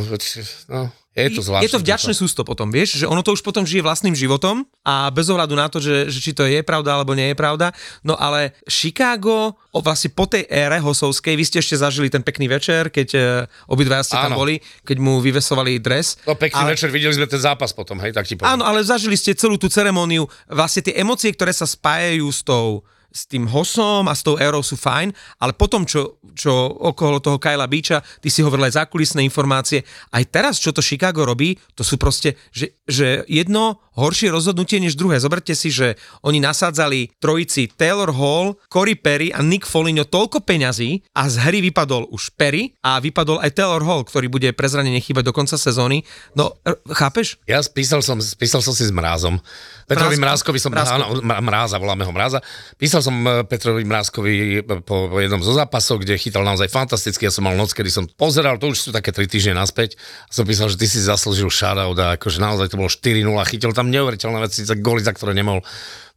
no, je to zvláštne. je to vďačné sústo potom, vieš, že ono to už potom žije vlastným životom a bez ohľadu na to, že, že či to je pravda alebo nie je pravda. No ale Chicago, o, vlastne po tej ére hosovskej, vy ste ešte zažili ten pekný večer, keď e, obidva ste tam Áno. boli, keď mu vyvesovali dres. No pekný ale, večer, videli sme ten zápas potom, hej, tak ti poviem. Áno, ale zažili ste celú tú ceremóniu, vlastne tie emócie, ktoré sa spájajú s tou s tým Hosom a s tou Aerou sú fajn, ale potom, čo, čo okolo toho Kyla Beacha, ty si hovoril aj zákulisné informácie, aj teraz, čo to Chicago robí, to sú proste, že, že jedno horšie rozhodnutie než druhé. Zoberte si, že oni nasádzali trojici Taylor Hall, Corey Perry a Nick Foligno toľko peňazí a z hry vypadol už Perry a vypadol aj Taylor Hall, ktorý bude pre zranenie chýbať do konca sezóny. No, chápeš? Ja písal som, písal som si s Mrázom. Petrovi Mráz- Mrázkovi som, Mrázko. áno, Mráza, voláme ho Mráza. Písal som e, Petrovi Mrázkovi po po jednom zo zápasov, kde chytal naozaj fantasticky. Ja som mal noc, kedy som pozeral, to už sú také 3 týždne naspäť. A som písal, že ty si zaslúžil shoutout a akože naozaj to bolo 4-0. Chytil tam neuveriteľné veci, za góly, za ktoré nemohol.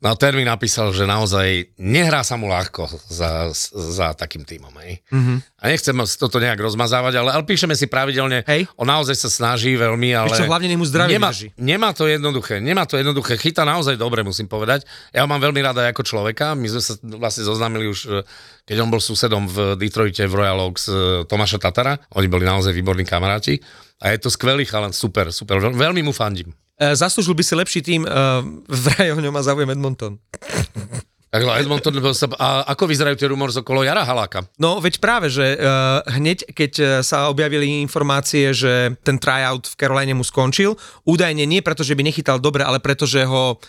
No a Termi napísal, že naozaj nehrá sa mu ľahko za, za takým týmom. Hej. Mm-hmm. A nechcem toto nejak rozmazávať, ale, ale píšeme si pravidelne. Hej. On naozaj sa snaží veľmi, ale... Ešte hlavne nech mu zdravie nemá, vydrží. nemá to jednoduché, nemá to jednoduché. Chytá naozaj dobre, musím povedať. Ja ho mám veľmi rada ako človeka. My sme sa vlastne zoznámili už, e, keď on bol susedom v Detroite v Royal Oaks e, Tomáša Tatara. Oni boli naozaj výborní kamaráti. A je to skvelý chalan, super, super. Veľ- Veľmi mu fandím. E, zaslúžil by si lepší tým, uh, vraj o ňom má záujem Edmonton. Takže Edmonton, a ako vyzerajú tie rumory okolo Jara Haláka? No, veď práve, že uh, hneď, keď sa objavili informácie, že ten tryout v Caroline mu skončil, údajne nie preto, že by nechytal dobre, ale preto, že ho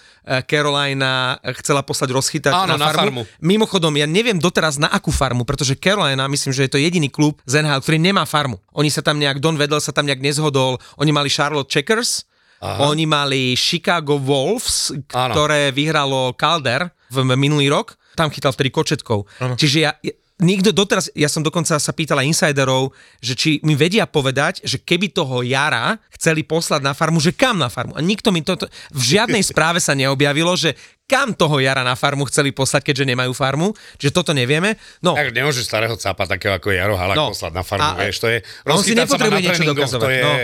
Carolina chcela poslať rozchytať Áno, na, na farmu. farmu. Mimochodom, ja neviem doteraz na akú farmu, pretože Carolina, myslím, že je to jediný klub z NHL, ktorý nemá farmu. Oni sa tam nejak, Don Vedel sa tam nejak nezhodol, oni mali Charlotte Checkers, Aha. Oni mali Chicago Wolves, ktoré vyhralo Calder v minulý rok. Tam chytal vtedy Kočetkov. Čiže ja, nikto doteraz, ja som dokonca sa pýtala insiderov, že či mi vedia povedať, že keby toho Jara chceli poslať na farmu, že kam na farmu. A nikto mi toto, v žiadnej <laughs> správe sa neobjavilo, že kam toho Jara na farmu chceli poslať, keďže nemajú farmu. Čiže toto nevieme. No, Tak nemôžeš starého cápa takého ako Jaro Halák No. poslať na farmu, A- vieš, to je... on si nepotrebuje niečo dokazovať, To je, no.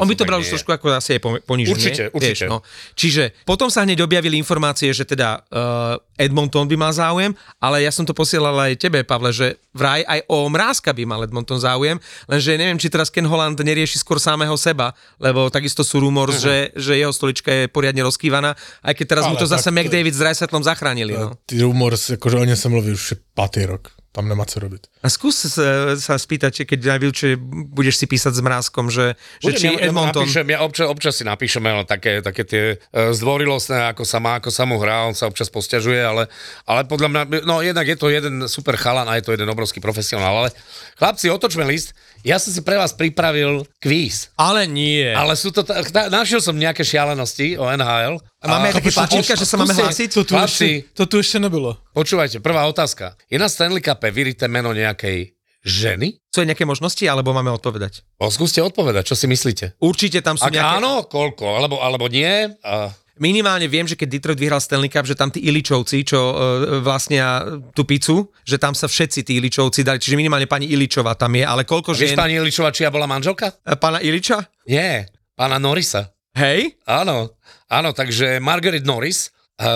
On by to bral už je. trošku ako asi ponižne. Určite, určite. Vieš, no. Čiže potom sa hneď objavili informácie, že teda uh, Edmonton by mal záujem, ale ja som to posielal aj tebe, Pavle, že vraj aj o Mrázka by mal Edmonton záujem, lenže neviem, či teraz Ken Holland nerieši skôr samého seba, lebo takisto sú rumors, uh-huh. že, že jeho stolička je poriadne rozkývaná, aj keď teraz mu Ale to zase McDavid s Dreisatlom zachránili. No. Ty rumor, akože o ňom sa mluví už patý rok. Tam nemá co robiť. A skús sa, sa spýtať, keď najvyššie budeš si písať s Mrázkom, že, že Budem, či ja, Edmonton... napíšem, ja občas, občas si napíšeme ale také, také tie uh, zdvorilostné, ako sa má, ako sa mu hrá, on sa občas posťažuje, ale, ale podľa mňa, no jednak je to jeden super chalan a je to jeden obrovský profesionál, ale chlapci, otočme list, ja som si pre vás pripravil kvíz, Ale nie. ale sú to, ta- ta- našiel som nejaké šialenosti o NHL. A máme aj také tlačítka, že sa máme hlásiť? To tu, ešte, to tu ešte nebylo. počúvajte, prvá otázka. Je na Stanley Cupe vyrité meno nejakej ženy? Sú aj nejaké možnosti, alebo máme odpovedať? O, skúste odpovedať, čo si myslíte? Určite tam sú Ak nejaké... áno, koľko? Alebo, alebo nie? A... minimálne viem, že keď Detroit vyhral Stanley Cup, že tam tí Iličovci, čo uh, vlastnia tú pizzu, že tam sa všetci tí Iličovci dali, čiže minimálne pani Iličová tam je, ale koľko Vieš, žien... pani Iličová, čia bola manželka? Eh, Pána Iliča? Nie, pána Norisa. Hej? Áno, áno, takže Margaret Norris,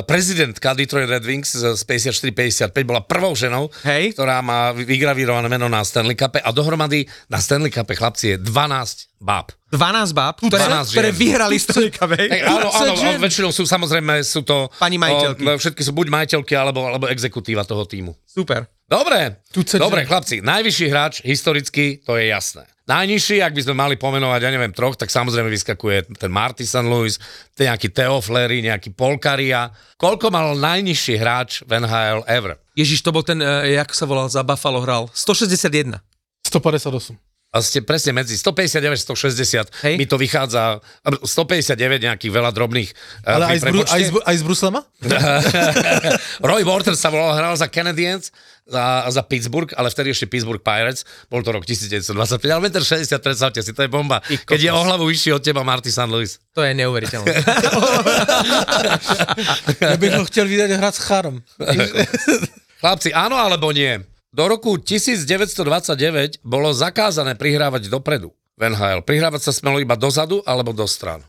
prezidentka Detroit Red Wings z 54-55 bola prvou ženou, Hej. ktorá má vygravírované meno na Stanley Cupe a dohromady na Stanley Cupe chlapci je 12 báb. 12 báb, ktoré, 12 ktoré žien. vyhrali Stanley Cup, hej? Hej, áno, áno, a väčšinou sú samozrejme sú to... Pani majiteľky. O, všetky sú buď majiteľky, alebo, alebo exekutíva toho týmu. Super. Dobre, dobre chlapci, najvyšší hráč historicky, to je jasné. Najnižší, ak by sme mali pomenovať, ja neviem, troch, tak samozrejme vyskakuje ten Marty St. Louis, ten nejaký Theo Flery, nejaký Polkaria. Koľko mal najnižší hráč v NHL ever? Ježiš, to bol ten, uh, jak sa volal, za Buffalo hral. 161. 158. A ste presne medzi 159 160, Hej. mi to vychádza, 159 nejakých veľa drobných. eh, Ale aj z, Bru- aj, Bru- aj z Bruslema? <laughs> Roy Borter sa volal, hral za Canadiens, za, za Pittsburgh, ale vtedy ešte Pittsburgh Pirates, bol to rok 1925, ale 1,60 m, predstavte si, to je bomba. Keď je o hlavu vyšší od teba Marty St. Louis. To je neuveriteľné. <laughs> Ja bych ho chtěl vidět hrát s Chárom. <laughs> Chlapci, áno alebo nie? Do roku 1929 bolo zakázané prihrávať dopredu v NHL. Prihrávať sa smelo iba dozadu alebo do stran.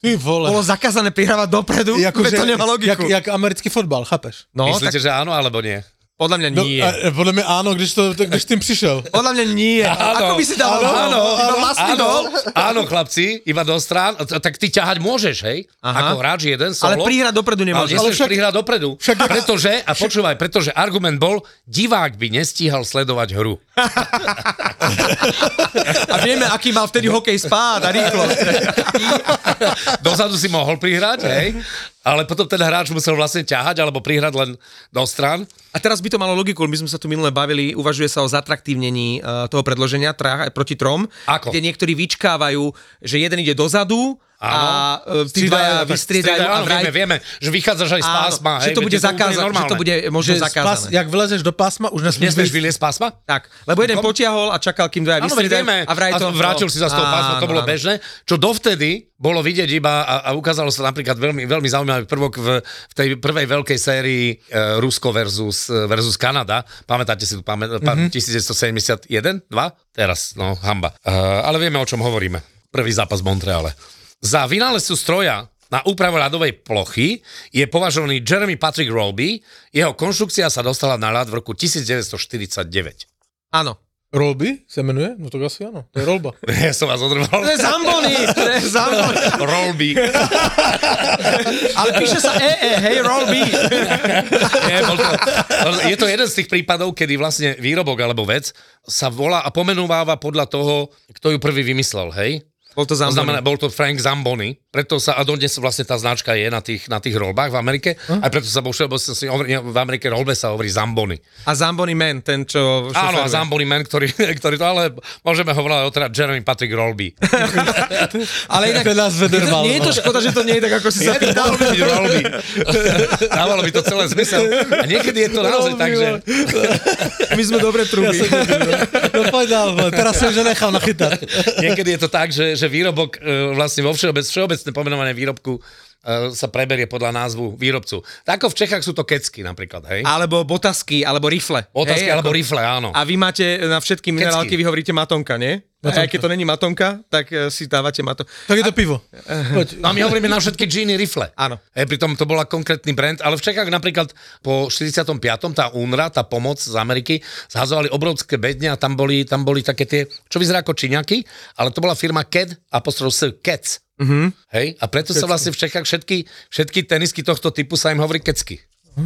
Ty vole. Bolo zakázané prihrávať dopredu, Jako, veď to nemá logiku. jak, jak americký fotbal, chápeš? no, Myslíte, tak že áno alebo nie? Podľa mňa No, nie. a, podle mě áno, když, to, když tým přišel. <laughs> Podľa mňa nie. <laughs> Ako by si dal áno, áno, iba vlastný áno, gól? áno, chlapci, iba do strán, tak ty ťahať môžeš, hej? Aha. Ako hráč jeden solo. Ale prihrať dopredu Ale nemôžeš. nesmieš však- prihrať dopredu. však- pretože, a počúvaj, pretože argument bol, divák by nestíhal sledovať hru. <laughs> A vieme, aký mal vtedy hokej spád a rýchlosť. Dozadu si mohol prihrať, hej? Ale potom ten hráč musel vlastne ťahať alebo prihrať len do stran. A teraz by to malo logiku, my sme sa tu minule bavili, uvažuje sa o zatraktívnení uh, toho predloženia tra, proti trom, Ako? kde niektorí vyčkávajú, že jeden ide dozadu a uh, tí dvaja vystriedajú a áno, vraj... vieme, vieme, že vychádzaš aj z Áno, pásma, že hej? to bude zakázané, že to bude možno Že zakázané. spas, jak vlezeš do pásma, už Nesmieš vyjsť. vyliesť z pásma? Tak, lebo jeden potiahol a čakal, kým dvaja Áno, vystriedajú vieme. a vraj to... vrátil si sa z toho pásma, to Áno, bolo áno. bežné. Čo dovtedy bolo vidieť iba a, a ukázalo sa napríklad veľmi, veľmi zaujímavý prvok v, v tej prvej veľkej sérii e, Rusko versus, e, versus Kanada. Pamätáte si tu, pamä, mm-hmm. 1971? 2? Teraz, no, hamba. E, ale vieme, o čom hovoríme. Prvý zápas v Montreale. Za vynálezcu stroja na úpravu ľadovej plochy je považovaný Jeremy Patrick Rolby. Jeho konštrukcia sa dostala na ľad v roku 1949. Áno. Rolby se jmenuje? No to asi áno, to je rolba. <laughs> Ja som vás odrval. To je Zambony, to je Zambony. Rolby. <laughs> Ale píše sa EE, hej. Nie, <laughs> bol to, je to jeden z tých prípadov, kedy vlastne výrobok alebo vec sa volá a pomenúváva podľa toho, kto ju prvý vymyslel, hej? Bol to To znamená, bol to Frank Zamboni, preto sa, a dodnes vlastne tá značka je na tých, na tých rolbách v Amerike, aj preto sa vo všeobecnosti hovorí, v Amerike rolbe sa hovorí Zamboni. A Zambony Man, ten, čo Áno, a. Zamboni man, ktorý, <laughs> ktorý to, ale môžeme ho volať o teda Jeremy Patrick Rolby. <laughs> Ale inak, Ten nás vederval. nie je to škoda, že to nie je tak, ako si sa pýtal. Rolby. Dávalo by to celé zmysel. A niekedy je to naozaj tak, že... My sme dobre truby. No poď dál, vole, teraz som že nechal nachytať. Niekedy je to tak, že, že výrobok e, vlastne vo všeobec, všeobecné pomenovanie výrobku e, sa preberie podľa názvu výrobcu. Tak ako v Čechách sú to kecky napríklad, hej? Alebo botasky, alebo rifle. Otázky Hej, alebo ako- rifle, áno. A vy máte na všetky minerálky, vy hovoríte matonka, nie? A aj keď to není matonka, tak eh, si dávate matonka. Tak je to pivo. <laughs> Poď. No a my hovoríme na všetky džíny rifle. Áno. E, pritom to bola konkrétny brand, ale v Čechách napríklad po 45. tá UNRA, tá pomoc z Ameriky, zhazovali obrovské bedne a tam boli, tam boli také tie, čo vyzerá ako čiňaky, ale to bola firma KED, apostrof S, KEC. Mm-hmm. Hej? A preto sa vlastne v Čechách všetky, všetky tenisky tohto typu sa im hovorí kecky.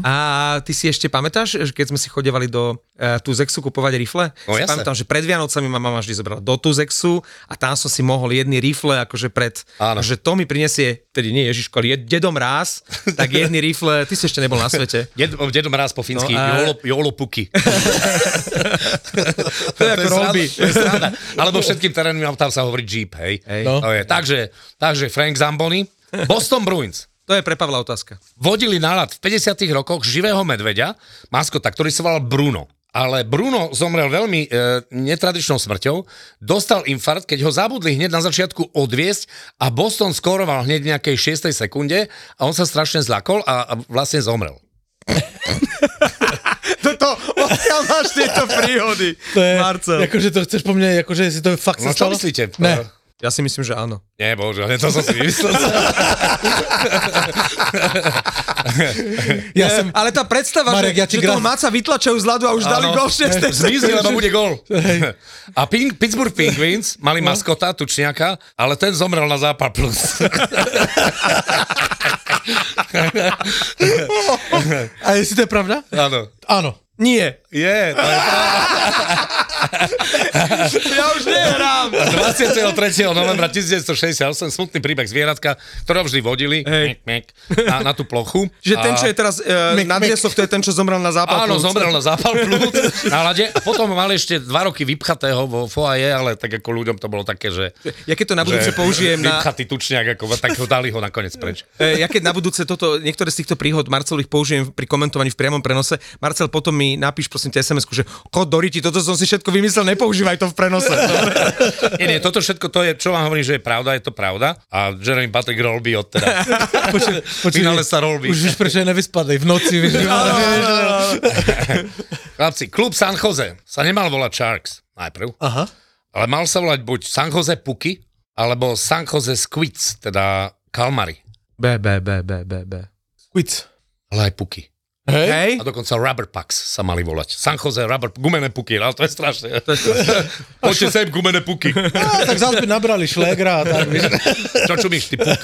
A ty si ešte pamätáš, že keď sme si chodevali do uh, Tuzexu kupovať rifle? No, si pamätám, že pred Vianocami ma mama vždy zobrala do Tuzexu a tam som si mohol jedny rifle, akože pred, Áno. že to mi prinesie, tedy nie Ježiško, ale je dedom ráz, tak jedny rifle, ty si ešte nebol na svete. <laughs> Ded, dedom raz po fínsky, No no, a- jolo, puky. <laughs> To je ako sranda. Alebo všetkým terénnym autám sa hovorí Jeep, hej. Hej. No. To je. Takže, takže Frank Zamboni, Boston Bruins. To je pre Pavla otázka. vodili na ľad v 50 rokoch živého medveďa, maskota, ktorý sa volal Bruno. ale Bruno zomrel veľmi e, netradičnou smrťou, dostal infarkt, keď ho zabudli hneď na začiatku odviesť a Boston skóroval hneď v nejakej 6. sekunde a on sa strašne zlakol a, a vlastne zomrel. <laughs> Toto, odkiaľ máš tieto príhody, To je, Marcel? akože to chceš po mne, akože si to fakt No sa čo stalo? myslíte? Ne. Ja si myslím, že áno. Nie, bohužiaľ, to som si vymyslel. Ja som, Ale tá predstava, Marek, že, ja ti že toho gra- Máca vytlačajú z ľadu a už dali Áno. gol 6. Zmizli, lebo bude gol. A Ping, Pittsburgh Penguins mali No. maskota, tučniaka, ale ten zomrel na zápal plus. a jestli to je pravda? Áno. Áno. Nie. Je, to je <laughs> Ja už nehrám. 23. novembra 1968 smutný príbeh zvieratka, ktoré vždy vodili Hej. mek, mek, na, na tú plochu. Že ten, A- čo je teraz uh, Mek, na mek. dresoch, to je ten, čo zomrel na zápal. Áno, plúc. zomrel na zápal <laughs> plúc na lade. Potom mal ešte dva roky vypchatého vo foaje, ale tak ako ľuďom to bolo také, že... Ja keď to na budúce použijem na... Vypchatý tučniak, ako, tak ho dali ho nakoniec preč. E, Ja keď na budúce toto, niektoré z týchto príhod Marcelových použijem pri komentovaní v priamom prenose, Marcel, potom mi napíš prosím ťa sms že kod do riti, toto som si všetko vymyslel, nepoužívaj to v prenose. <laughs> Nie, nie, toto všetko to je, čo vám hovorím, že je pravda, je to pravda. A Jeremy Patrick Rolby od teda. <laughs> Počuj, počuj, Vynálezca Rolby. už víš, prečo je nevyspadej v noci, víš, <laughs> Chlapci, klub San Jose sa nemal volať Sharks najprv, Aha. ale mal sa volať buď San Jose Puky, alebo San Jose Squids, teda kalmary, B, B, B, B, B, B. Quiz. ale aj puky. Hej? Hej? A dokonca Rubber Pucks sa mali volať. San Jose Rubber, gumené puky, ale to je strašné. <laughs> Poďte sem, gumené puky. <laughs> No, tak zás by nabrali šlégra a tak. <laughs> Čo čumíš, ty puk?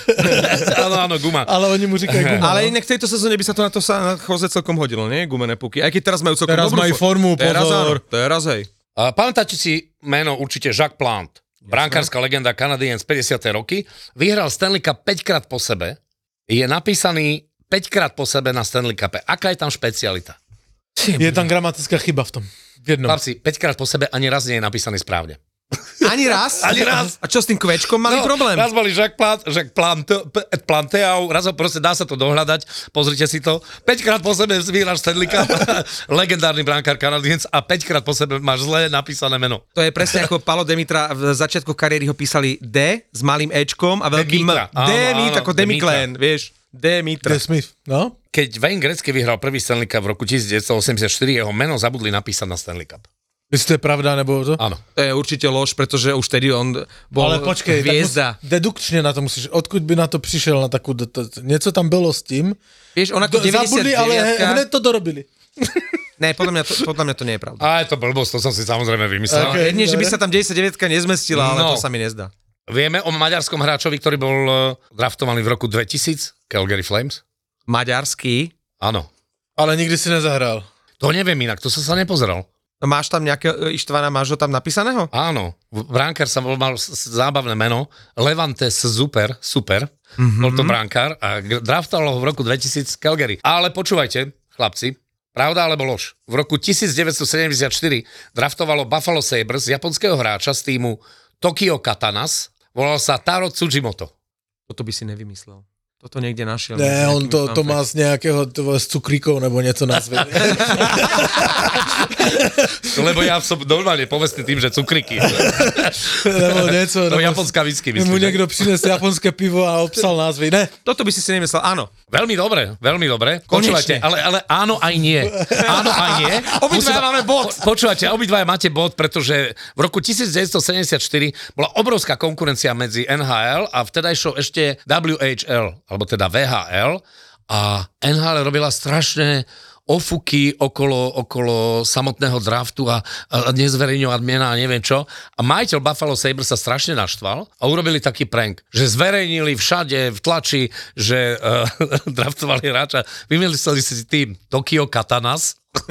áno, áno, guma. Ale oni mu říkajú guma. Ale no. inak v tejto sezóne by sa to na to sa na Jose celkom hodilo, nie? Gumené puky. Aj keď teraz majú celkom Teraz dobrú majú fo- formu, teraz, pozor. áno, teraz hej. A pamätáte si meno určite Jacques Plant, brankárska legenda Canadiens 50. roky. Vyhral Stanley Cup 5 krát po sebe. Je napísaný 5 krát po sebe na Stanley Cupe. Aká je tam špecialita? Je tam gramatická chyba v tom. V jednom. Chlapci, 5 krát po sebe ani raz nie je napísaný správne. <laughs> Ani raz? Ani raz. A čo s tým kvečkom mali problém? No, Raz boli Jacques Plant, Jacques Planteau, raz ho proste dá sa to dohľadať, pozrite si to. 5 krát po sebe vyhráš Stanley Cup, <laughs> legendárny brankár Canadiens a 5 krát po sebe máš zle napísané meno. To je presne ako Palo Demitra v začiatku kariéry ho písali D s malým Ečkom a veľkým Demitra, M. áno, ako Demiklen, vieš. Demitra. The Smith, no? Keď Wayne Gretzky vyhral prvý Stanley Cup v roku 1984, jeho meno zabudli napísať na Stanley Cup. Jestli to je pravda, nebo to? Áno. To je určite lož, pretože už tedy on bol Ale počkej, hviezda. tak mus, dedukčne na to musíš, odkud by na to přišel, na takú, to, něco tam bylo s tím, Vieš, on ako do, zabudli, ale he, 99 hned to dorobili. <laughs> Ne, podľa mňa, to, podľa mňa to nie je pravda. A je to blbosť, to som si samozrejme vymyslel. Ok. Okay. Jedine, že by sa tam 99 nezmestila, ale No. to sa mi nezdá. Vieme o maďarskom hráčovi, ktorý bol eh, draftovaný v roku 2000, Calgary Flames? Maďarský. Áno. Ale nikdy si nezahrál. To neviem inak, to som sa nepozeral. Máš tam nejaké e, Ištvana, máš ho tam napísaného? Áno, bránkár sa bol, mal zábavné meno, Levantes Super, super, mm-hmm. bol to bránkár a draftoval ho v roku 2000 Calgary. Ale počúvajte, chlapci, pravda alebo lož. V roku 1974 draftovalo Buffalo Sabres japonského hráča z týmu Tokyo Katanas, volal sa Taro Tsujimoto. Toto by si nevymyslel. Toto niekde našiel. Ne, on to, to má z nějakého to, z cukríkov nebo něco na světě. Lebo ja som normálne povestný tým, že cukriky. nebo něco. To nebo japonská whisky, mu myslím. že? někdo přinesl japonské pivo a obsal názvy. Ne, Toto by si si nemyslel, áno. Veľmi dobre, veľmi dobre. Konečne. Počúvajte, ale, ale áno aj nie. Áno aj nie. <laughs> Obidvaja máme bod. Po, počúvajte, obidvaja máte bod, pretože v roku 1974 bola obrovská konkurencia medzi NHL a vtedajšou ešte WHL, alebo teda VHL. A NHL robila strašné ofuky okolo, okolo samotného draftu a, a nezverejňovať mena a neviem čo. A majiteľ Buffalo Sabres sa strašne naštval a urobili taký prank, že zverejnili všade v tlači, že uh, <laughs> draftovali hráča. Vymysleli si tým Tokyo Katanas, <laughs>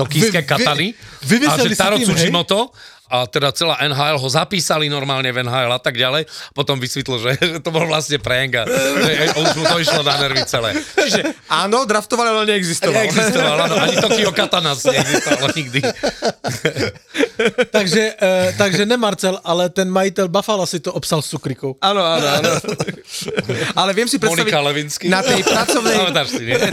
tokijské Vy- vy- katany. vymysleli a že Taro? Tsujimoto a teda celá NHL ho zapísali normálne v NHL a tak ďalej. Potom vysvetlo, že, že <laughs> to bol vlastne prank a že už mu to išlo na nervy celé. Čiže áno, draftovali, ale neexistoval. Neexistoval, áno, ani Tokio Katanas neexistovalo nikdy. <laughs> takže, uh, takže ne Marcel, ale ten majitel Buffalo si to obsal s cukrikou. Áno, áno, áno. ale viem si predstaviť Monika Levinsky. na tej pracovnej,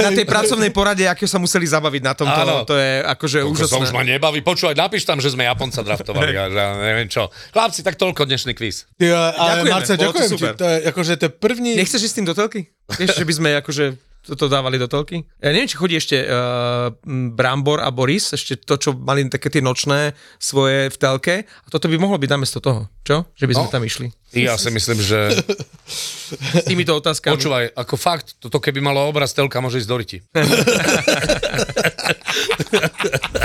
na tej pracovnej porade, aké sa museli zabaviť na tomto. Áno. To je akože To sa už úžasné. ma nebaví. Počúvaj, napíš tam, že sme Japonca draftovali a že ja neviem čo. Chlapci, tak toľko dnešný quiz. Ja, ale Ďakujeme, Marcel, to ďakujem ti. super. To je, akože to je první... Nechceš ísť s tým do telky? Vieš, že by sme akože toto dávali do telky? Ja neviem, či chodí ešte uh, Brambor a Boris, ešte to, čo mali také tie nočné svoje v telke. A toto by mohlo byť namiesto toho. Čo? Že by sme No. tam išli. Ja si myslím, že <laughs> S týmito otázkami. počúvaj, ako fakt, toto keby malo obraz telka, môže ísť do riti. <laughs>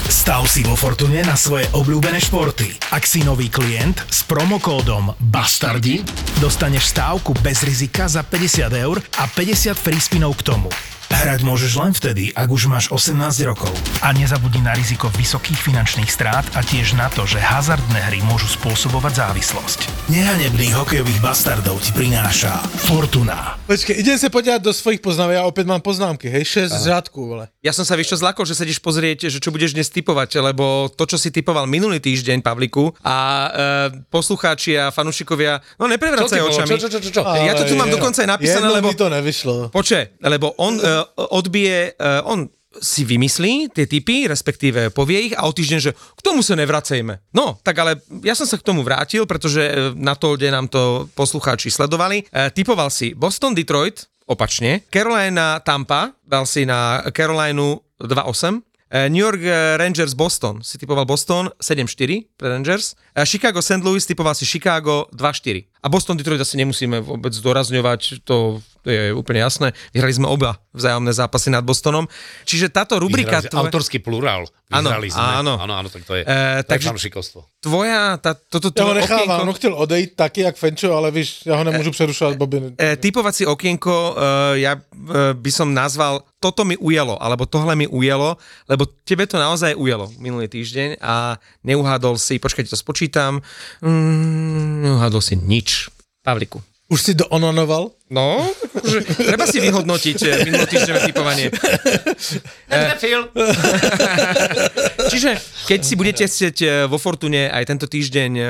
Stav si vo Fortune na svoje obľúbené športy. Ak si nový klient s promokódom BASTARDI, dostaneš stávku bez rizika za 50 eur a 50 free spinov k tomu. Hrať môžeš len vtedy, ak už máš 18 rokov. A nezabudni na riziko vysokých finančných strát a tiež na to, že hazardné hry môžu spôsobovať závislosť. Nehanebných hokejových bastardov ti prináša Fortuna. Počkej, idem sa podívať do svojich poznámok, ja opäť mám poznámky, hej, 6 z řádku, vole. Ja som sa vieš čo zlakol, že sedíš pozrieť, že čo budeš dnes typovať, lebo to, čo si typoval minulý týždeň, Pavliku, a e, poslucháči a fanúšikovia, no neprevracajú očami. Čo, čo, čo, čo, čo? Ja to tu mám dokonca aj napísané, lebo... to nevyšlo. Poče, lebo on uh, odbije, uh, on si vymyslí tie typy, respektíve povie ich a o týždeň, že k tomu sa nevracejme. No, tak ale ja som sa k tomu vrátil, pretože eh, na to, kde nám to poslucháči sledovali. Typoval si Boston, Detroit, opačne, Carolina, Tampa, dal si na Carolinu 2-8, Eh, New York eh, Rangers Boston, si typoval Boston 7-4 pre Rangers. Eh, Chicago St. Louis typoval si Chicago 2-4. A Boston Detroit asi nemusíme vôbec zdôrazňovať, to je úplne jasné. Vyhrali sme oba vzájomné zápasy nad Bostonom. Čiže táto rubrika... Vyhrali, autorský plurál. Áno, Vyhrali sme. áno. áno, áno, tak to je, Eh, to je takže- fanšikovstvo. Tvoja, tá, toto Ja ho tvoje nechávam, okienko... on chtěl odejít taky, jak Fenčo, ale víš, ja ho nemôžu přerušovať, Bobby. E, typovací okienko, e, ja e, by som nazval toto mi ujelo, alebo tohle mi ujelo, lebo tebe to naozaj ujelo minulý týždeň a neuhádol si, počkajte, to spočítam, mm, neuhádol si nič. Pavliku. Už si doononoval? No, akože, treba si vyhodnotiť e, minulotýždňové typovanie. <laughs> Netrefil. <laughs> Čiže keď si budete chcieť e, vo Fortune aj tento týždeň e,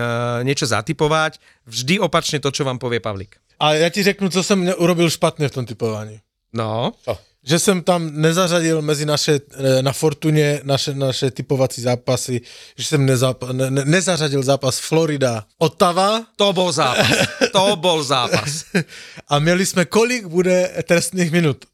niečo zatypovať, vždy opačne to, čo vám povie Pavlik. A ja ti řeknu, co jsem urobil špatně v tom typování. No, Že jsem tam nezařadil mezi naše, eh, na Fortuně naše, naše typovací zápasy, že jsem nezap, ne, ne, nezařadil zápas Florida Ottawa to bol zápas. To bol zápas. <laughs> a měli jsme, kolik bude trestných minut.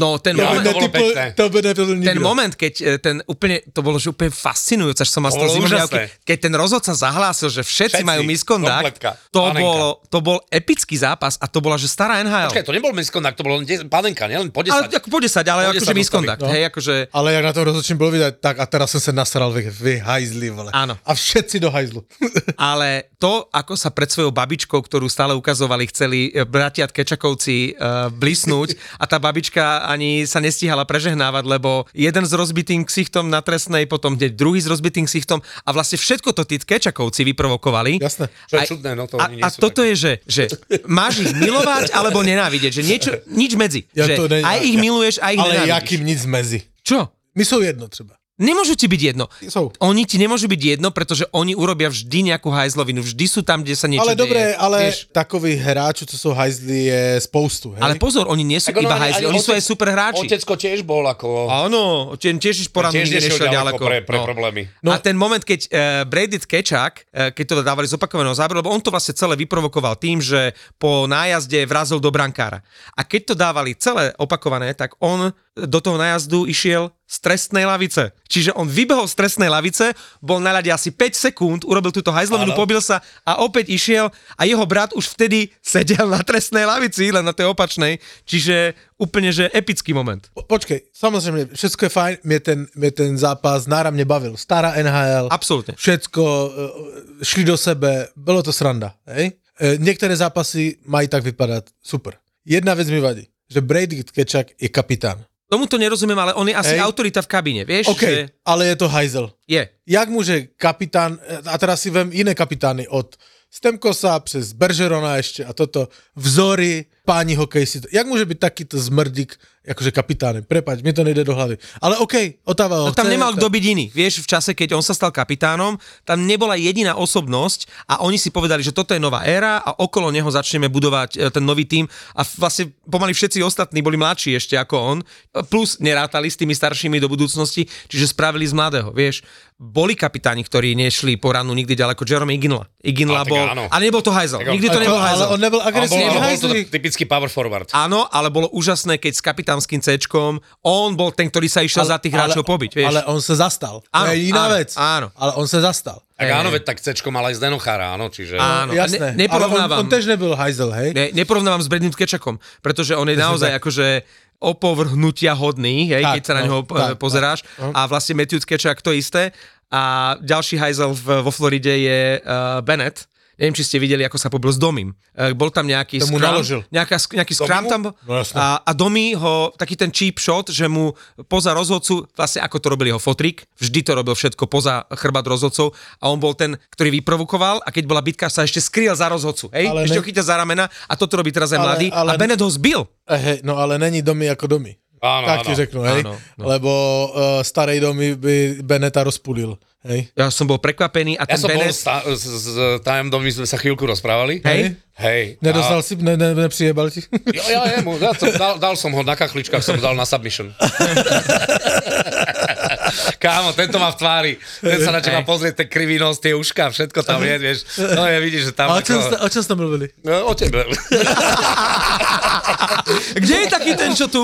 No, ten Ja, moment, to bolo pekné. to by ten moment, keď e, ten úplne, to bolo že úplne fascinujúce, až som mal z To toho bolo keď ten rozhodca zahlásil, že všetci, Všetci, majú miskondakt, kompletka, to panenka. bol, to bol epický zápas a to bola, že stará NHL. Počkaj, to nebol miskondakt, to bolo len 10 panenka, nielen po 10. ale ako po 10, ale Po 10 akože miskondakt, dostali. hej, akože... Ale jak na tom rozhodčím bylo vidět, tak a teraz jsem se nasral, vy, vy hajzli, vole. Áno. A všetci do hajzlu. <laughs> Ale to, ako sa pred svojou babičkou, ktorú stále ukazovali, chceli e, bratia Kečakovci uh, blisnúť <laughs> a tá babička ani sa nestíhala prežehnávať, lebo jeden s rozbitým ksichtom na trestnej, potom hneď druhý s rozbitým ksichtom a vlastne všetko to tí Kečakovci vyprovokovali. Jasné. Čo je A- čudné, no to a, a sú toto takí. je, že, že máš ich milovať alebo nenávidieť, že niečo, nič medzi. Ja že to ne- aj ich ja- miluješ, aj ich Ale nenávidíš. jakým nic mezi. Čo? My jsou jedno třeba. Nemôžu ti byť jedno. Sú. Oni ti nemôžu byť jedno, pretože oni urobia vždy nejakú hajzlovinu. Vždy sú tam, kde sa niečo ale deje. dobré, ale Vieš? takových hráčů, co jsou hajzli, je spoustu. Hej? Ale pozor, oni nie sú Tak iba hajzli, oni sú otec- aj super hráči. Otecko tiež bol ako... Áno, tiež, tiež poradný tiež nešiel ďaleko ďaleko. pre, pre no. problémy. No. A ten moment, keď uh, Brady Kečak, uh, keď to dávali z opakovaného záberu, lebo on to vlastne celé vyprovokoval tým, že po nájazde vrazil do brankára. A keď to dávali celé opakované, tak on do toho nájazdu išiel z trestnej lavice. Čiže on vybehol z trestnej lavice, bol na ľade asi 5 sekúnd, urobil túto hajzlovinu, pobil sa a opäť išiel a jeho brat už vtedy sedel na trestnej lavici, len na tej opačnej. Čiže úplne, že epický moment. Po- Počkej, samozřejmě, všechno je fajn, mě ten, mě ten zápas náramně bavil. Stará NHL, Absolutne. všecko, eh, šli do sebe, bylo to sranda. Hej? Eh, Některé zápasy mají tak vypadat super. Jedna věc mi vadí, že Brady Kečak je kapitán. Tomu to nerozumiem, ale on je asi Hej. autorita v kabíne, vieš? OK, Že ale je to hajzel. je. Jak môže kapitán, a teraz si vem iné kapitány od Stemkosa přes Bergerona ešte a toto, vzory, páni hokejisti. Jak môže byť takýto zmrdík, akože kapitánem? Prepač, mi to nejde do hlavy. Ale OK, Otava ho No, tam chce, nemal kto byť iný. Vieš, v čase, keď on sa stal kapitánom, tam nebola jediná osobnosť a oni si povedali, že toto je nová éra a okolo neho začneme budovať e, ten nový tím a vlastne pomaly všetci ostatní boli mladší ešte ako on, plus nerátali s tými staršími do budúcnosti, čiže spravili z mladého, vieš. Boli kapitáni, ktorí nešli po ranu nikdy ďaleko, Jerome Iginla. Iginla A, bol, ale nebol to hajzel, nikdy to nebol ale hajzel. on nebol agresívny typický power forward. Áno, ale bolo úžasné, keď s kapitánským C-čkom on bol ten, ktorý sa išiel za tých hráčov pobiť, vieš. Ale on sa zastal. Áno, to je iná áno, vec. áno. Ale on sa zastal. Tak áno, veď tak Cčko mal aj z Denochara, áno, čiže... Áno, Jasné. ne, neporovnávam. Ale on, on tež nebyl hajzel, hej? Ne, neporovnávam s Bradom Kečakom, pretože on je naozaj akože opovrhnutia hodný, hej, Tak, keď sa na no, neho tak, tak, pozeráš. tak. A vlastne Matthew Kečak to isté. A ďalší hajzel v, vo Floride je uh, Bennett. Neviem, či ste videli, ako sa pobil s Domim. Uh, bol tam nejaký To mu scrum, naložil. nejaká, nejaký scrum tam bol. No a, a Domi ho, taký ten cheap shot, že mu poza rozhodcu, vlastne ako to robil jeho fotrik, vždy to robil všetko poza chrbát rozhodcov a on bol ten, ktorý vyprovokoval a keď bola bitka, sa ešte skryl za rozhodcu. Hej? Ale ešte ne- ho chytil za ramena a toto robí teraz aj Ale- mladý ale- a Bennett ho zbil. Eh, hej, no ale není domy ako domy. Áno, tak ti áno. řeknu, hej? Áno, no. Lebo uh, starej domy by Beneta rozpulil, hej? Ja som bol prekvapený a Ja ten som bol Bennett... s, s, s tajomdom, my sme sa chvíľku rozprávali. Hej. Hej. Nedostal si, ne, ne, neprijebal ti? Jo, ja, ja, mu, ja som, dal, dal som ho na kachličkách, som dal na submission. <laughs> Kámo, tento má v tvári. Ten sa na teba pozrie, ten krivý nos, tie uška, všetko tam je, vieš. No je, vidíš, že tam... A o čom, ako- o čom ste mluvili? No, o tebe. <laughs> Kde je taký ten, čo tu